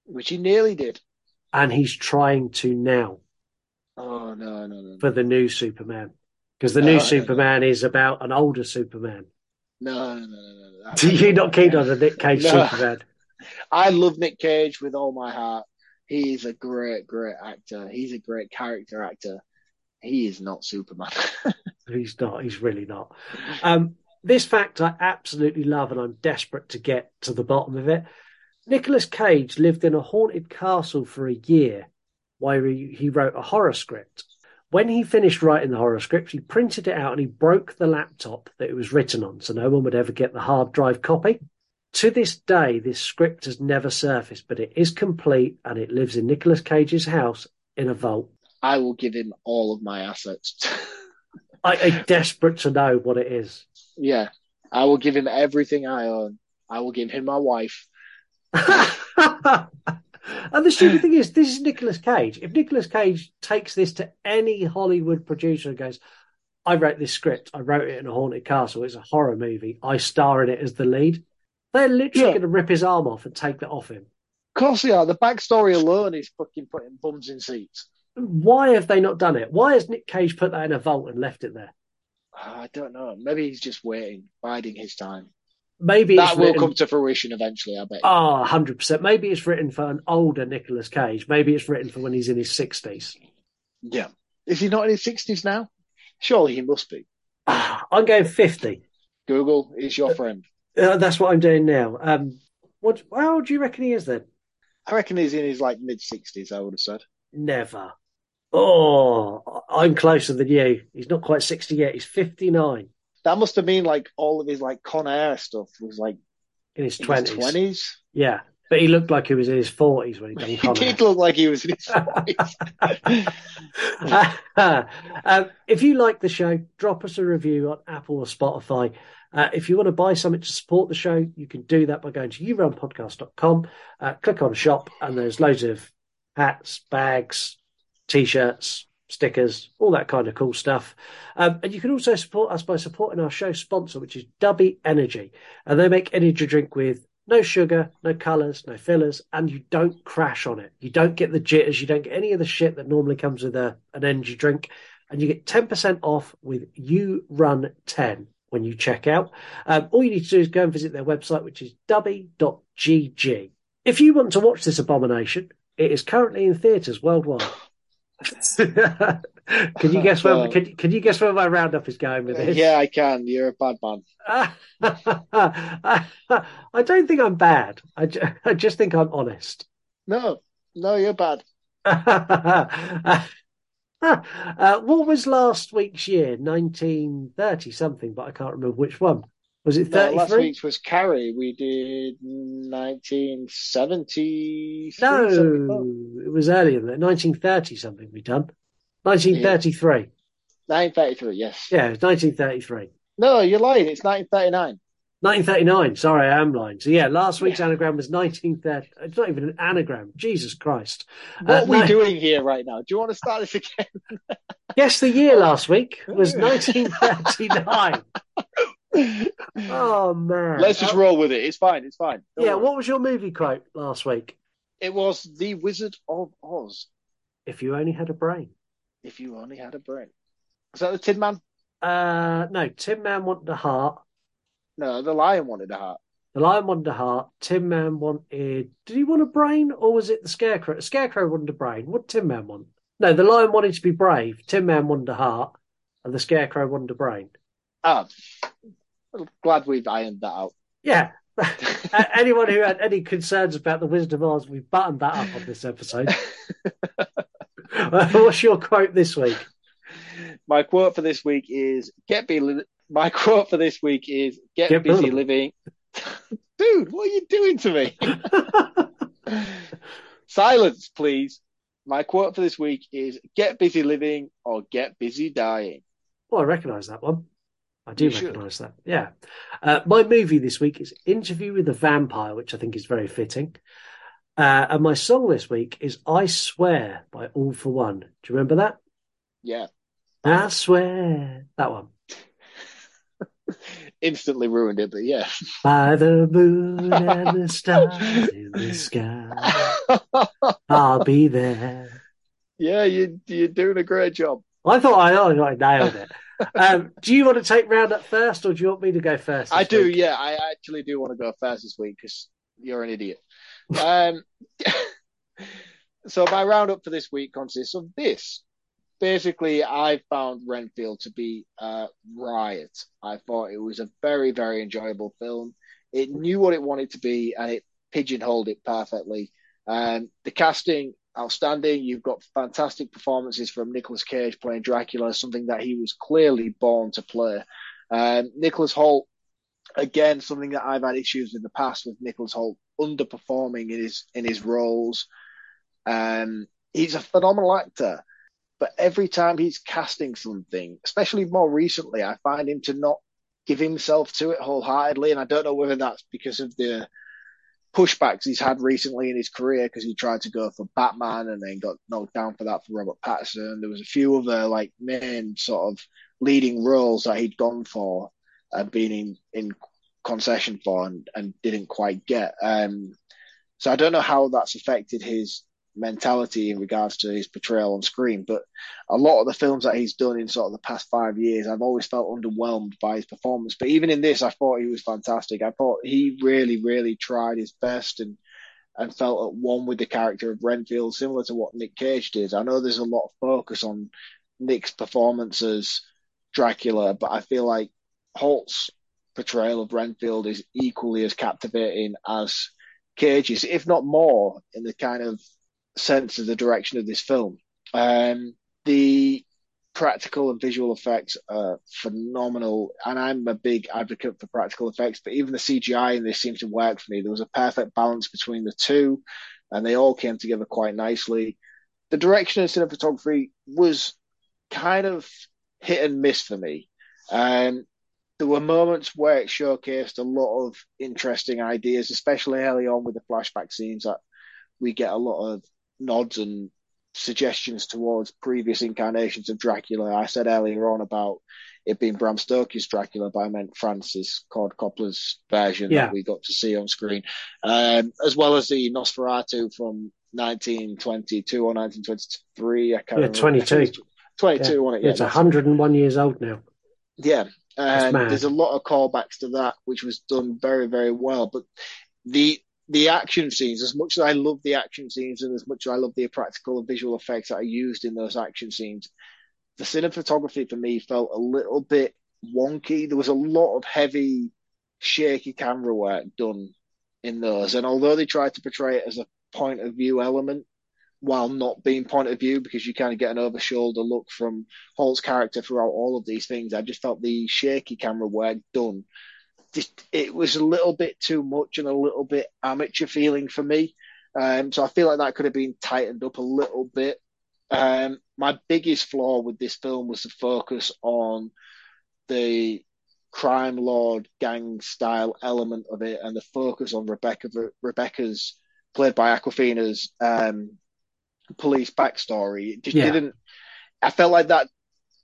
Which he nearly did. and he's trying to now Oh no, no, no, for the new Superman because the No, new no, no. Superman is about an older Superman. no, no, no, no. no. You're not keen on a Nick Cage. Superman? I love Nick Cage with all my heart. He is a great, great actor. He's a great character actor. He is not Superman. He's not. He's really not. Um, this fact I absolutely love, and I'm desperate to get to the bottom of it. Nicolas Cage lived in a haunted castle for a year while he, he wrote a horror script. When he finished writing the horror script, he printed it out and he broke the laptop that it was written on, so no one would ever get the hard drive copy. To this day, this script has never surfaced, but it is complete and it lives in Nicolas Cage's house in a vault. I will give him all of my assets. I'm desperate to know what it is. Yeah, I will give him everything I own. I will give him my wife. and the stupid thing is, this is Nicolas Cage. If Nicolas Cage takes this to any Hollywood producer and goes, I wrote this script, I wrote it in a haunted castle, it's a horror movie, I star in it as the lead, they're literally Yeah. going to rip his arm off and take that off him. Of course they are. The backstory alone is fucking putting bums in seats. Why have they not done it? Why has Nick Cage put that in a vault and left it there? I don't know. Maybe he's just waiting, biding his time. Maybe that it's will written- come to fruition eventually, I bet. Oh, 100%. Maybe it's written for an older Nicolas Cage. Maybe it's written for when he's in his 60s. Yeah. Is he not in his 60s now? Surely he must be. I'm going 50. Google is your friend. Uh, that's what I'm doing now. Um, what? How old do you reckon he is then? I reckon he's in his like mid 60s, I would have said. Never. Oh, I'm closer than you. He's not quite 60 yet. He's 59 That must have been like all of his like Con Air stuff was like in his in 20s. his 20s. Yeah. But he looked like he was in his 40s when he done He Con Air. did look like he was in his 40s. um, if you like the show, drop us a review on Apple or Spotify. Uh, if you want to buy something to support the show, you can do that by going to yourunpodcast.com, uh, click on shop, and there's loads of hats, bags, t-shirts, stickers, all that kind of cool stuff. Um, and you can also support us by supporting our show sponsor, which is Dubby Energy. And they make energy drink with no sugar, no colours, no fillers, and you don't crash on it. You don't get the jitters, you don't get any of the shit that normally comes with a, an energy drink. And you get 10% off with You Run 10 when you check out. Um, all you need to do is go and visit their website, which is dubby.gg. If you want to watch this abomination, it is currently in theatres worldwide. can you guess where? Can, can you guess where my roundup is going with this? yeah, I can. You're a bad man. I don't think I'm bad. I, ju- I just think I'm honest. No, no, you're bad. uh, what was last week's year? 1930 something, but I can't remember which one. Was it No, last 33? week's was Carrie. We did 1970. No, it was earlier than that. 1930 something we done. 1933. 1933, yes. Yeah, it was 1933. No, you're lying. It's 1939. 1939. Sorry, I am lying. So yeah, last week's anagram was 1930. It's not even an anagram. Jesus Christ. What Uh, are we no- doing here right now? Do you want to start this again? Guess the year last week was 1939. Oh man. Let's just roll with it. It's fine. It's fine. Don't Yeah, worry. what was your movie quote last week? It was The Wizard of Oz. If you only had a brain. If you only had a brain. Is that the Tin Man? Uh, no, Tin Man wanted a heart. No, the Lion wanted a heart. The Lion wanted a heart. Tin Man wanted. Did he want a brain, or was it the Scarecrow? The Scarecrow wanted a brain. What did Tin Man want? No, the Lion wanted to be brave. Tin Man wanted a heart, and the Scarecrow wanted a brain. Ah, I'm glad we've ironed that out. Yeah. Anyone who had any concerns about the Wizard of Oz, we've buttoned that up on this episode. What's your quote this week? My quote for this week is get busy. My quote for this week is get, Get busy busy. living. Dude, what are you doing to me? Silence, please. My quote for this week is get busy living or get busy dying. Well, I recognise that one. I do recognise that. Yeah. Uh, my movie this week is Interview with the Vampire, which I think is very fitting. Uh, and my song this week is I Swear by All for One. Do you remember that? Yeah. I swear. That one. Instantly ruined it, but yeah. By the moon and the stars in the sky, I'll be there. yeah, you, you're doing a great job. I thought I, I thought I nailed it. Um, do you want to take round up first, or do you want me to go first? I do, week? yeah. I actually do want to go first this week because you're an idiot. Um, so my roundup for this week consists of this. Basically, I found Renfield to be a riot. I thought it was a very, very enjoyable film. It knew what it wanted to be and it pigeonholed it perfectly. Um, the casting, outstanding. You've got fantastic performances from Nicolas Cage playing Dracula, something that he was clearly born to play. Um, Nicholas Hoult, again, something that I've had issues in the past with Nicholas Hoult underperforming in his in his roles. Um, he's a phenomenal actor, but every time he's casting something, especially more recently, I find him to not give himself to it wholeheartedly. And I don't know whether that's because of the pushbacks he's had recently in his career because he tried to go for Batman and then got knocked down for that for Robert Pattinson. There was a few other like main sort of leading roles that he'd gone for and been in, in concession for and, and didn't quite get. Um, so I don't know how that's affected his mentality in regards to his portrayal on screen. But a lot of the films that he's done in sort of the past five years, I've always felt underwhelmed by his performance. But even in this, I thought he was fantastic. I thought he really, really tried his best and and felt at one with the character of Renfield, similar to what Nick Cage did. I know there's a lot of focus on Nick's performance as Dracula, but I feel like Hoult's portrayal of Renfield is equally as captivating as Cage's, if not more, in the kind of sense of the direction of this film. Um, the practical and visual effects are phenomenal, and I'm a big advocate for practical effects. But even the CGI in this seemed to work for me. There was a perfect balance between the two, and they all came together quite nicely. The direction of cinematography was kind of hit and miss for me. Um, there were moments where it showcased a lot of interesting ideas, especially early on with the flashback scenes that we get a lot of nods and suggestions towards previous incarnations of Dracula. I said earlier on about it being Bram Stoker's Dracula, but I meant Francis Ford Coppola's version Yeah. that we got to see on screen, um, as well as the Nosferatu from 1922 or 1923. I can't Yeah, remember. 22. 22, Yeah. wasn't it? Yeah, it's that's 101 years old now. Yeah, and there's a lot of callbacks to that, which was done very, very well. But the the action scenes, as much as I love the action scenes and as much as I love the practical and visual effects that are used in those action scenes, the cinematography for me felt a little bit wonky. There was a lot of heavy, shaky camera work done in those, and although they tried to portray it as a point of view element, while not being point of view because you kind of get an over shoulder look from Hoult's character throughout all of these things. I just felt the shaky camera work done. Just it was a little bit too much and a little bit amateur feeling for me. Um, so I feel like that could have been tightened up a little bit. Um, my biggest flaw with this film was the focus on the crime lord gang style element of it and the focus on Rebecca Rebecca's played by Awkwafina's um, police backstory. It just Yeah. didn't. I felt like that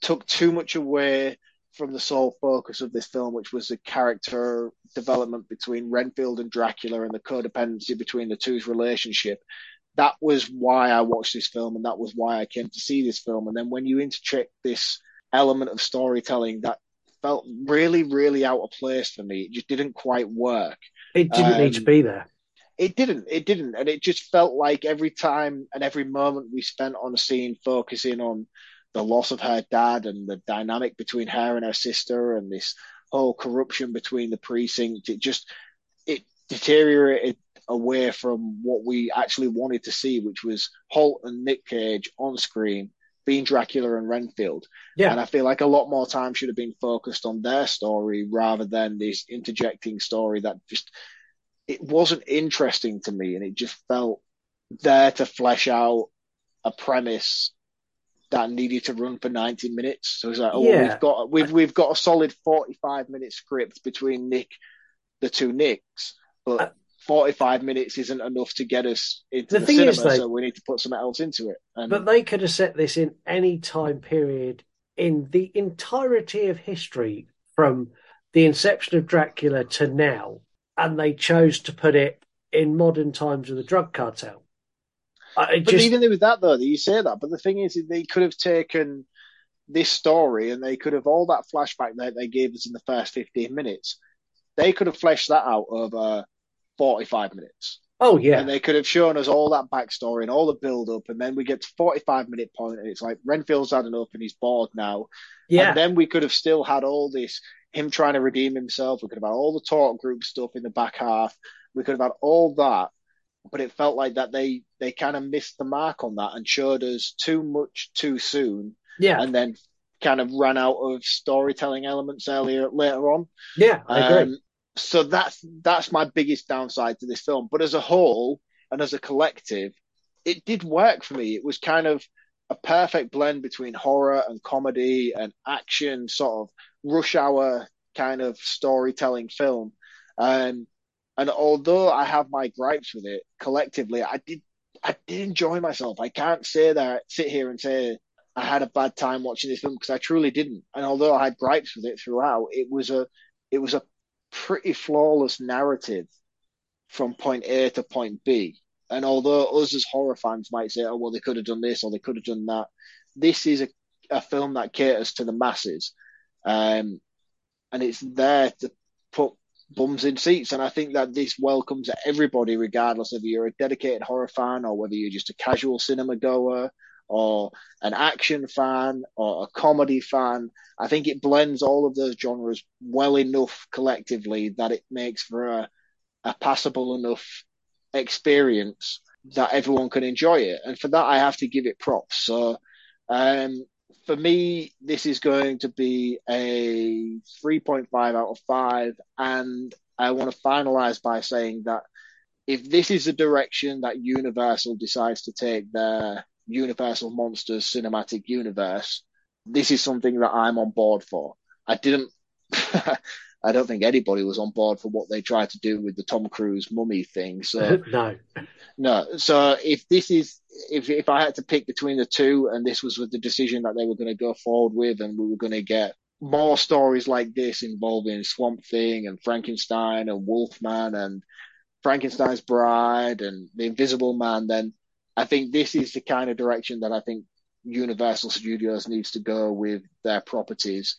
took too much away from the sole focus of this film, which was the character development between Renfield and Dracula and the codependency between the two's relationship. That was why I watched this film, and that was why I came to see this film. And then when you interject this element of storytelling that felt really, really out of place for me, it just didn't quite work. It didn't need to Um, be there. it didn't. It didn't. And it just felt like every time and every moment we spent on a scene focusing on the loss of her dad and the dynamic between her and her sister and this whole corruption between the precinct, it just it deteriorated away from what we actually wanted to see, which was Hoult and Nick Cage on screen being Dracula and Renfield. Yeah. And I feel like a lot more time should have been focused on their story rather than this interjecting story that just it wasn't interesting to me and it just felt there to flesh out a premise that needed to run for 90 minutes. So it's like, oh, Yeah. we've got we've we've got a solid 45 minute script between Nick, the two Nicks, but uh, 45 minutes isn't enough to get us into The the, thing cinema, is, so we need to put something else into it. And But they could have set this in any time period in the entirety of history from the inception of Dracula to now, and they chose to put it in modern times of the drug cartel. I But just, even with that, though, you say that. But the thing is, they could have taken this story and they could have all that flashback that they gave us in the first 15 minutes. They could have fleshed that out over 45 minutes. Oh yeah, And they could have shown us all that backstory and all the build up, and then we get to 45 minute point, and it's like Renfield's had enough and he's bored now. yeah, And then we could have still had all this him trying to redeem himself. We could have had all the talk group stuff in the back half. We could have had all that, but it felt like that they they kind of missed the mark on that and showed us too much too soon, yeah, and then kind of ran out of storytelling elements earlier later on. yeah. I agree. Um, so that's that's my biggest downside to this film. But as a whole and as a collective, it did work for me. It was kind of a perfect blend between horror and comedy and action, sort of rush hour kind of storytelling film. Um, and although I have my gripes with it, collectively, I did I did enjoy myself. I can't say that sit here and say I had a bad time watching this film because I truly didn't. And although I had gripes with it throughout, it was a it was a pretty flawless narrative from point A to point B. And although us as horror fans might say, oh, well, they could have done this or they could have done that, this is a, a film that caters to the masses. Um, and it's there to put bums in seats. And I think that this welcomes everybody, regardless of you're a dedicated horror fan or whether you're just a casual cinema goer or an action fan or a comedy fan. I think it blends all of those genres well enough collectively that it makes for a, a passable enough experience that everyone can enjoy it. And for that, I have to give it props. So, um, for me, this is going to be a 3.5 out of 5. And I want to finalize by saying that if this is the direction that Universal decides to take their Universal Monsters cinematic universe, this is something that I'm on board for. I didn't, I don't think anybody was on board for what they tried to do with the Tom Cruise mummy thing. So, no, no. So if this is, if if I had to pick between the two, and this was the decision that they were going to go forward with, and we were going to get more stories like this involving Swamp Thing and Frankenstein and Wolfman and Frankenstein's Bride and The Invisible Man, then I think this is the kind of direction that I think Universal Studios needs to go with their properties.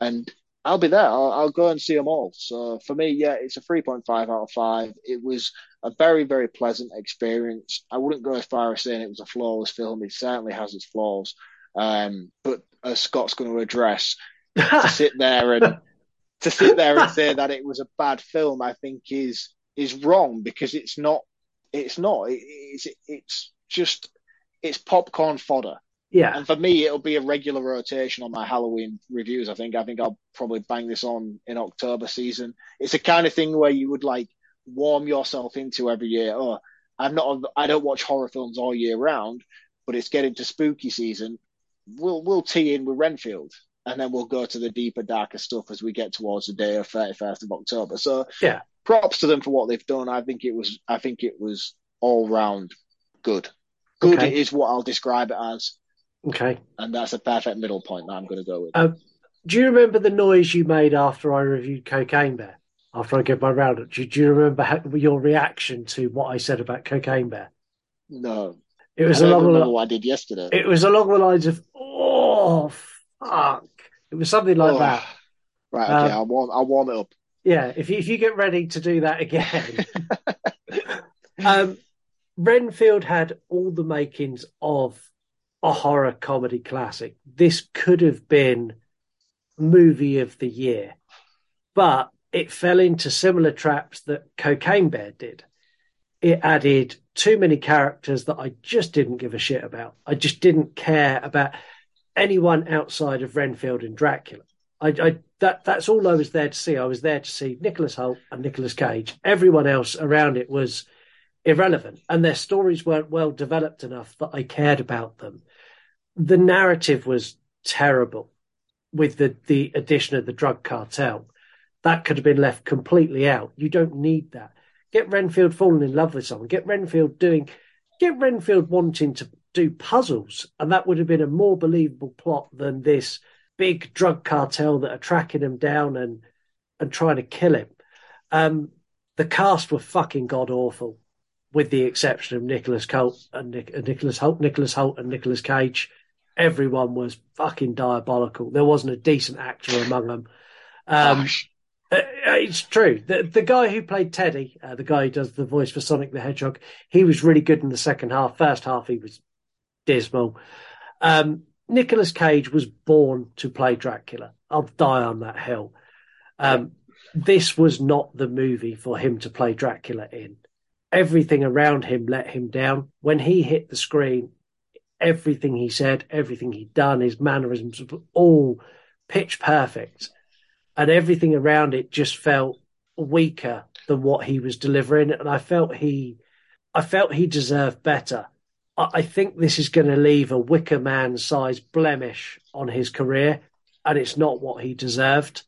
And I'll be there. I'll, I'll, go and see them all. So for me, yeah, it's a 3.5 out of 5. It was a very, very pleasant experience. I wouldn't go as far as saying it was a flawless film. It certainly has its flaws. Um, but as Scott's going to address, to sit there and to sit there and say that it was a bad film, I think is is wrong because it's not. It's not. It, it's it's just it's popcorn fodder. Yeah. And for me, it'll be a regular rotation on my Halloween reviews. I think. I think I'll probably bang this on in October season. It's the kind of thing where you would like warm yourself into every year. Oh, I'm not. I don't watch horror films all year round, but it's getting to spooky season. We'll we'll tee in with Renfield, and then we'll go to the deeper, darker stuff as we get towards the day of 31st of October. So yeah, props to them for what they've done. I think it was. I think it was all round good. Good Okay. is what I'll describe it as. Okay. And that's a perfect middle point that I'm going to go with. Uh, do you remember the noise you made after I reviewed Cocaine Bear? After I gave my roundup, do, do you remember how, your reaction to what I said about Cocaine Bear? no. It was I along the what I did yesterday. it was along the lines of oh fuck. It was something like Oh. that. Right, okay, Um, I'll warm I'll warm it up. Yeah, if you, if you get ready to do that again. um, Renfield had all the makings of a horror comedy classic. This could have been movie of the year, but it fell into similar traps that Cocaine Bear did. It added too many characters that I just didn't give a shit about. I just didn't care about anyone outside of Renfield and Dracula. I, I that that's all I was there to see. I was there to see Nicholas Hoult and Nicolas Cage. Everyone else around it was irrelevant, and their stories weren't well developed enough that I cared about them. The narrative was terrible with the the addition of the drug cartel. That could have been left completely out. You don't need that. Get Renfield falling in love with someone. Get Renfield doing. Get Renfield wanting to do puzzles, and that would have been a more believable plot than this big drug cartel that are tracking him down and and trying to kill him. Um, the cast were fucking god awful, with the exception of Nicholas Hoult and Nic- Nicholas Hoult, Nicholas Hoult and Nicolas Cage. Everyone was fucking diabolical. There wasn't a decent actor among them. Um, Harsh. Uh, it's true. The the guy who played Teddy, uh, the guy who does the voice for Sonic the Hedgehog, he was really good in the second half. First half, he was dismal. Um, Nicolas Cage was born to play Dracula. I'll die on that hill. Um, this was not the movie for him to play Dracula in. Everything around him let him down. When he hit the screen, everything he said, everything he'd done, his mannerisms were all pitch perfect. And everything around it just felt weaker than what he was delivering. And I felt he I felt he deserved better. I, I think this is going to leave a Wicker Man sized blemish on his career, and it's not what he deserved.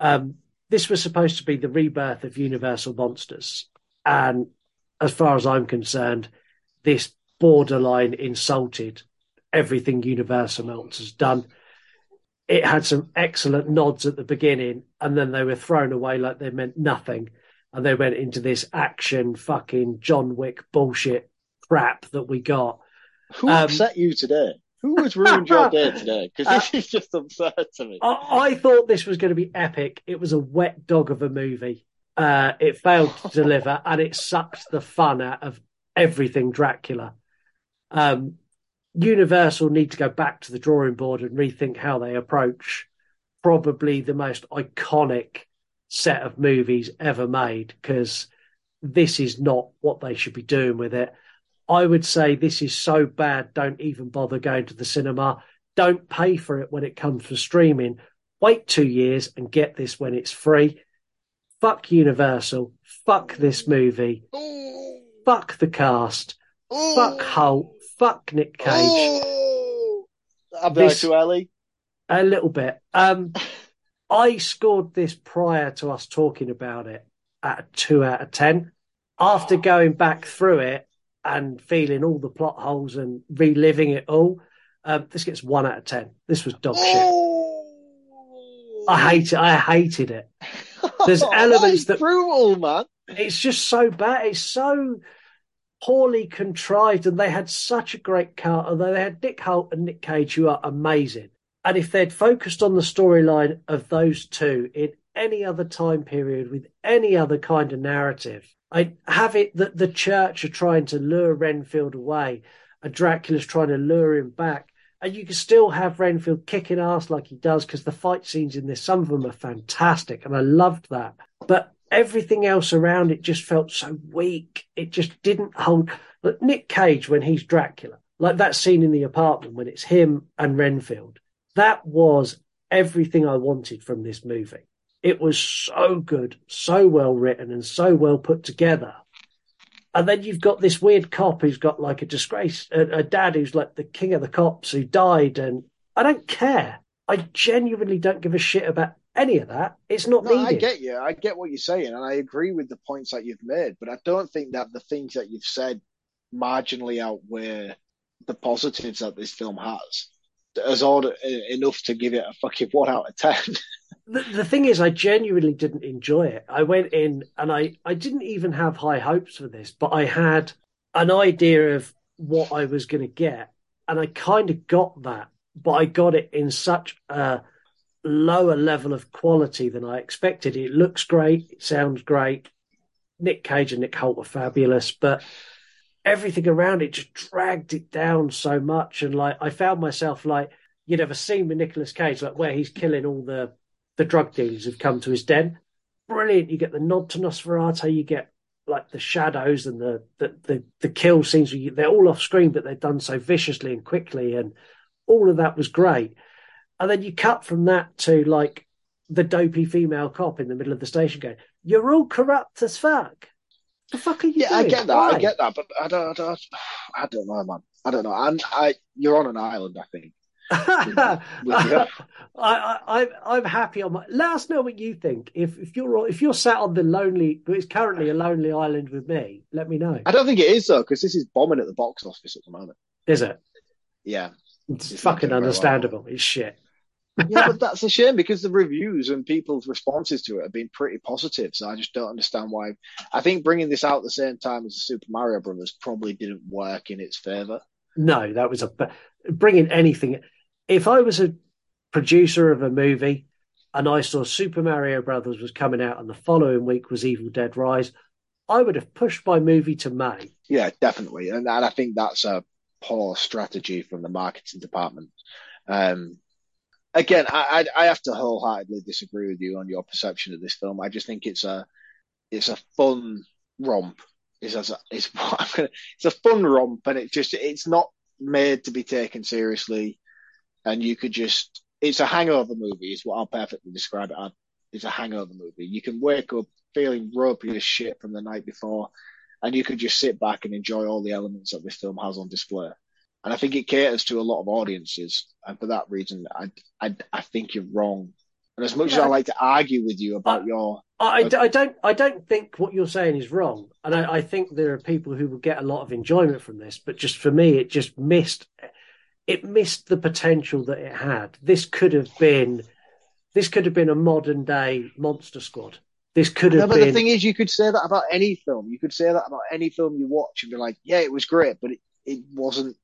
Um, this was supposed to be the rebirth of Universal Monsters. And as far as I'm concerned, this borderline insulted everything Universal Monsters has done. It had some excellent nods at the beginning, and then they were thrown away like they meant nothing. And they went into this action fucking John Wick bullshit crap that we got. Who Um, upset you today? Who has ruined your day today? Because this is just absurd to me. I, I thought this was going to be epic. It was a wet dog of a movie. Uh, it failed to deliver, and it sucked the fun out of everything Dracula. Um, Universal need to go back to the drawing board and rethink how they approach probably the most iconic set of movies ever made because this is not what they should be doing with it. I would say this is so bad, don't even bother going to the cinema. Don't pay for it when it comes for streaming. Wait two years and get this when it's free. Fuck Universal. Fuck this movie. Fuck the cast. Fuck Hoult. Fuck Nick Cage. This- A little bit. Um, I scored this prior to us talking about it at a two out of ten. After going back through it and feeling all the plot holes and reliving it all, um, this gets one out of ten. This was dog shit. I hate it. I hated it. There's elements that brutal, man. It's just so bad. It's so poorly contrived, and they had such a great cast. Although they had Nick Hoult and Nick Cage, who are amazing. And if they'd focused on the storyline of those two in any other time period with any other kind of narrative, I have it that the church are trying to lure Renfield away, and Dracula's trying to lure him back. And you can still have Renfield kicking ass like he does because the fight scenes in this, some of them are fantastic, and I loved that. But everything else around it just felt so weak. It just didn't hold. But Nick Cage, when he's Dracula, like that scene in the apartment when it's him and Renfield, that was everything I wanted from this movie. It was so good, so well written, and so well put together. And then you've got this weird cop who's got like a disgrace, a, a dad who's like the king of the cops who died, and I don't care. I genuinely don't give a shit about any of that. It's not No, I get you. I get what you're saying, and I agree with the points that you've made. But I don't think that the things that you've said marginally outweigh the positives that this film has. As odd enough to give it a fucking one out of ten. the, the thing is, I genuinely didn't enjoy it. I went in and I, I didn't even have high hopes for this, but I had an idea of what I was going to get. And I kind of got that, but I got it in such a lower level of quality than I expected. It looks great. It sounds great. Nick Cage and Nick Hoult are fabulous, but everything around it just dragged it down so much. And like, I found myself like, you'd ever seen with Nicolas Cage, like where he's killing all the, the drug dealers who've come to his den. Brilliant. You get the nod to Nosferatu, you get like the shadows and the, the, the, the kill scenes. They're all off screen, but they're done so viciously and quickly. And all of that was great. And then you cut from that to like the dopey female cop in the middle of the station going, You're all corrupt as fuck. The fuck are you Yeah, I get that. Why? I get that, but I don't, I don't, I don't know, man. I don't know. And I, you're on an island, I think. I. I, I'm happy on my. Let us know what you think. If if you're if you're sat on the lonely, it's currently a lonely island with me. Let me know. I don't think it is though, because this is bombing at the box office at the moment. Is it? Yeah, It's, It's fucking doing very well. understandable. It's shit. Yeah, but that's a shame because the reviews and people's responses to it have been pretty positive. So I just don't understand why. I think bringing this out at the same time as the Super Mario Brothers probably didn't work in its favor. No, that was a bringing anything. If I was a producer of a movie and I saw Super Mario Brothers was coming out, and the following week was Evil Dead Rise, I would have pushed my movie to May. Yeah, definitely, and, and I think that's a poor strategy from the marketing department. Um, again, I, I I have to wholeheartedly disagree with you on your perception of this film. I just think it's a it's a fun romp. It's a, it's what I'm gonna, it's a fun romp, and it just it's not made to be taken seriously, and you could just it's a hangover movie. Is what I'll perfectly describe it as. It's a hangover movie. You can wake up feeling ropey as shit from the night before, and you could just sit back and enjoy all the elements that this film has on display. And I think it caters to a lot of audiences, and for that reason, I I, I think you're wrong. And as much as I like to argue with you about your I, I don't I don't think what you're saying is wrong, and I, I think there are people who will get a lot of enjoyment from this. But just for me, it just missed it missed the potential that it had. This could have been this could have been a modern day Monster Squad. This could No, have but been the thing is, you could say that about any film. You could say that about any film you watch and be like, yeah, it was great, but it, it wasn't.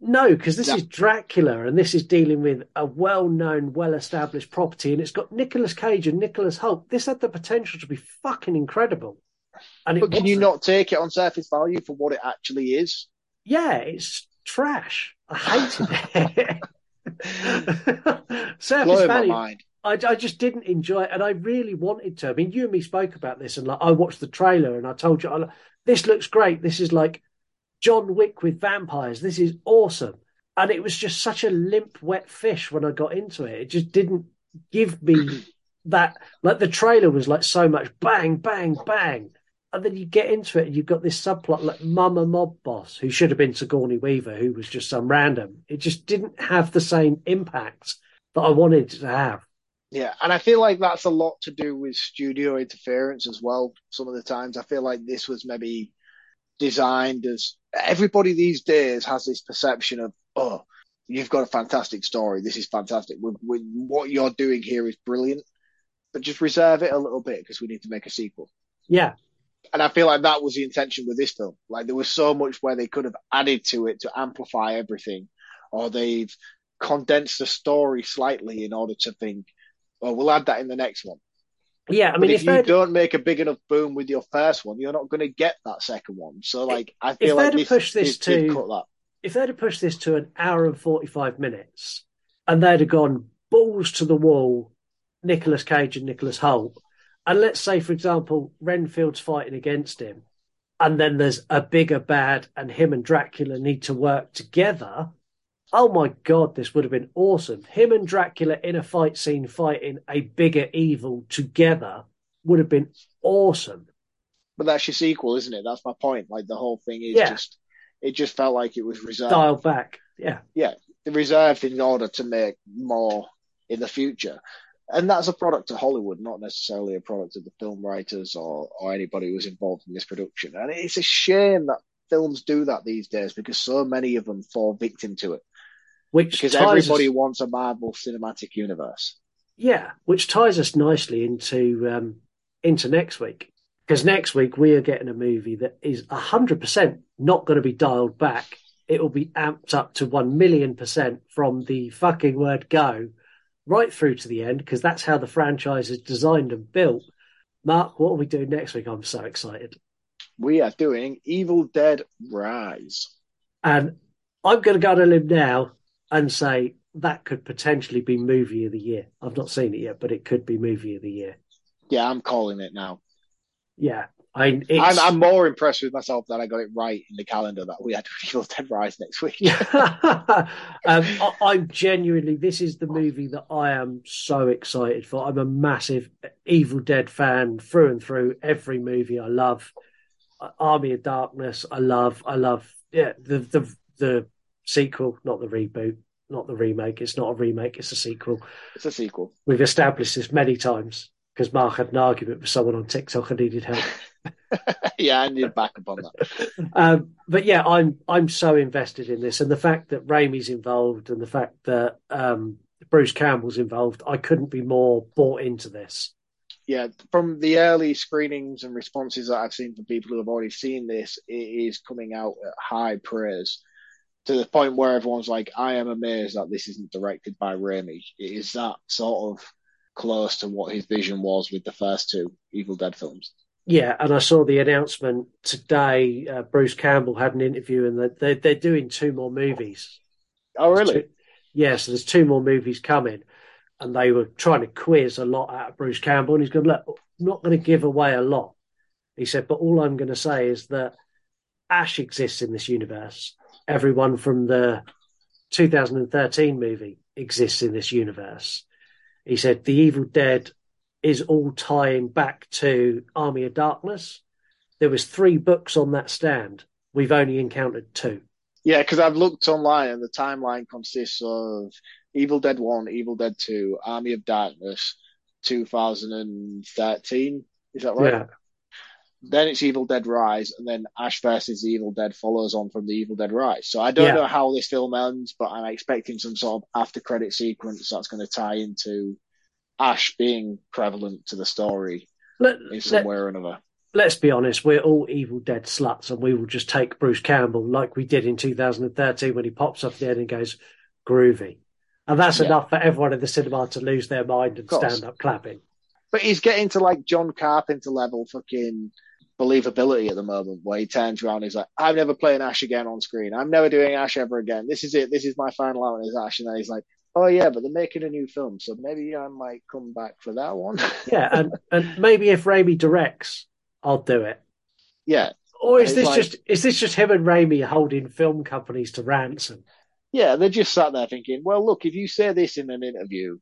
No, because this is Dracula, and this is dealing with a well-known, well-established property, and it's got Nicolas Cage and Nicholas Hoult. This had the potential to be fucking incredible, and But can you wasn't. not take it on surface value for what it actually is? Yeah, it's trash. I hated it. Surface value. I, I just didn't enjoy it, and I really wanted to. I mean, you and me spoke about this, and like I watched the trailer, and I told you, I, this looks great. This is like John Wick with vampires. This is awesome, and it was just such a limp, wet fish when I got into it. It just didn't give me that. Like the trailer was like so much bang, bang, bang, and then you get into it, and you've got this subplot like Mama Mob Boss, who should have been Sigourney Weaver, who was just some random. It just didn't have the same impact that I wanted to have. Yeah, and I feel like that's a lot to do with studio interference as well. Some of the times, I feel like this was maybe designed as everybody these days has this perception of, oh, you've got a fantastic story. This is fantastic. We, we, what you're doing here is brilliant, but just reserve it a little bit because we need to make a sequel. Yeah, And I feel like that was the intention with this film. Like there was so much where they could have added to it to amplify everything, or they've condensed the story slightly in order to think, well, we'll add that in the next one. Yeah. I But mean, if, if, you don't make a big enough boom with your first one, you're not going to get that second one. So, like, I if feel like they'd this, have pushed this to cut that. if they'd have pushed this to an hour and 45 minutes and they'd have gone balls to the wall, Nicolas Cage and Nicholas Hoult, and let's say, for example, Renfield's fighting against him, and then there's a bigger bad and him and Dracula need to work together. Oh my God, this would have been awesome. Him and Dracula in a fight scene fighting a bigger evil together would have been awesome. But that's your sequel, isn't it? That's my point. Like, the whole thing is Yeah. just, it just felt like it was reserved. Dialed back. Yeah. yeah, reserved in order to make more in the future. And that's a product of Hollywood, not necessarily a product of the film writers or, or anybody who was involved in this production. And it's a shame that films do that these days because so many of them fall victim to it. Which Because ties us- everybody wants a Marvel cinematic universe. Yeah, which ties us nicely into um, into next week because next week we are getting a movie that is hundred percent not going to be dialed back. It will be amped up to one million percent from the fucking word go right through to the end because that's how the franchise is designed and built. Mark, what are we doing next week? I'm so excited, We are doing Evil Dead Rise. and I'm going to go on a limb now and say that could potentially be movie of the year. I've not seen it yet, but it could be movie of the year. Yeah, I'm calling it now. Yeah, I. I'm, I'm more impressed with myself that I got it right in the calendar that we had Evil Dead Rise next week. um, I, I'm genuinely. This is the movie that I am so excited for. I'm a massive Evil Dead fan through and through. Every movie I love. Army of Darkness. I love. I love. Yeah, the the the sequel, not the reboot, not the remake. It's not a remake. It's a sequel. It's a sequel. We've established this many times because Mark had an argument with someone on TikTok and needed help. yeah, I need backup on that. um, but yeah, I'm I'm so invested in this, and the fact that Raimi's involved, and the fact that um, Bruce Campbell's involved, I couldn't be more bought into this. yeah, from the early screenings and responses that I've seen from people who have already seen this, it is coming out at high praise to the point where everyone's like, I am amazed that this isn't directed by Raimi. It is that sort of close to what his vision was with the first two Evil Dead films. Yeah, and I saw the announcement today. Uh, Bruce Campbell had an interview, and that they're, they're doing two more movies. Oh, really? Two, yeah, so there's two more movies coming, and they were trying to quiz a lot out of Bruce Campbell, and he's going, "Look, I'm not going to give away a lot." He said, "But all I'm going to say is that Ash exists in this universe. Everyone from the 2013 movie exists in this universe." He said, "The Evil Dead is all tying back to Army of Darkness. There was three books on that stand. We've only encountered two. Yeah, because I've looked online and the timeline consists of Evil Dead 1, Evil Dead 2, Army of Darkness, 2013. Is that right? Yeah. Then it's Evil Dead Rise, and then Ash versus the Evil Dead follows on from the Evil Dead Rise. So I don't Yeah. know how this film ends, but I'm expecting some sort of after credit sequence that's going to tie into Ash being prevalent to the story Let, in some way or another. let's be honest, we're all Evil Dead sluts, and we will just take Bruce Campbell like we did in 2013 when he pops up at the end and goes groovy. And that's Yeah. enough for everyone in the cinema to lose their mind and stand up clapping. But he's getting to like John Carpenter level fucking believability at the moment, where he turns around and he's like, I'm never playing Ash again on screen. I'm never doing Ash ever again. This is it. This is my final out as Ash. And then he's like, oh yeah, but they're making a new film, so maybe I might come back for that one. Yeah, and, and maybe if Raimi directs, I'll do it. yeah. Or is It's this like- just is this just him and Raimi holding film companies to ransom? Yeah, they're just sat there thinking, well, look, if you say this in an interview,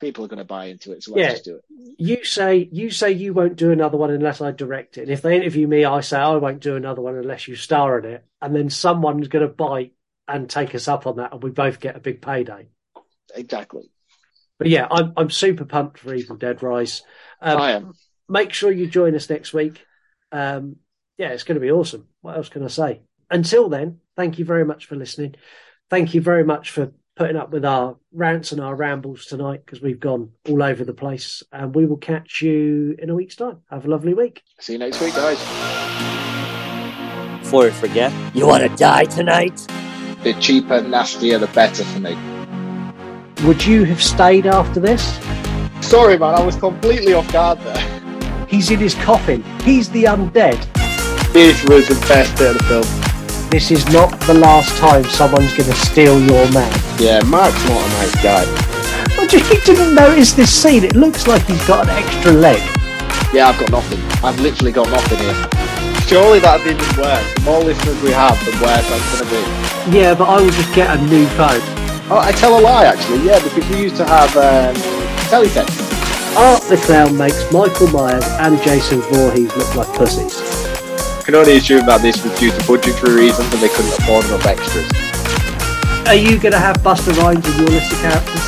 people are going to buy into it, so let's Yeah. just do it. You say you say you won't do another one unless I direct it. And if they interview me, I say I won't do another one unless you star in it. And then someone's going to bite and take us up on that, and we both get a big payday. Exactly. But yeah, I'm I'm super pumped for Evil Dead Rise. Um, I am. Make sure you join us next week. Um, yeah, it's going to be awesome. What else can I say? Until then, thank you very much for listening. Thank you very much for putting up with our rants and our rambles tonight because we've gone all over the place. And we will catch you in a week's time. Have a lovely week. See you next week, guys. Before I forget, You want to die tonight? The cheaper, nastier, the better for me. Would you have stayed after this? Sorry, man, I was completely off guard there. He's in his coffin. He's the undead. This was the best bit of the film. This is not the last time someone's going to steal your man. Yeah, Mark's not a nice guy. What, you didn't notice this scene? It looks like he's got an extra leg. Yeah, I've got nothing. I've literally got nothing here. Surely that'd be even worse. The more listeners we have, the worse that's going to be. Yeah, but I will just get a new phone. Oh, I tell a lie, actually. Yeah, because we used to have um, teletext. Art the Clown makes Michael Myers and Jason Voorhees look like pussies. I can only assume that this was due to budgetary reasons and they couldn't afford enough extras. Are you going to have Busta Rhymes in your list of characters?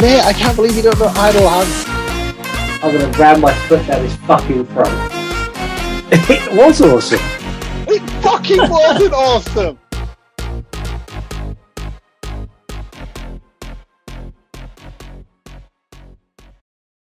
Mate, I can't believe you don't know Idle Hands. I'm going to ram my foot down his fucking throat. it was awesome. It fucking wasn't awesome.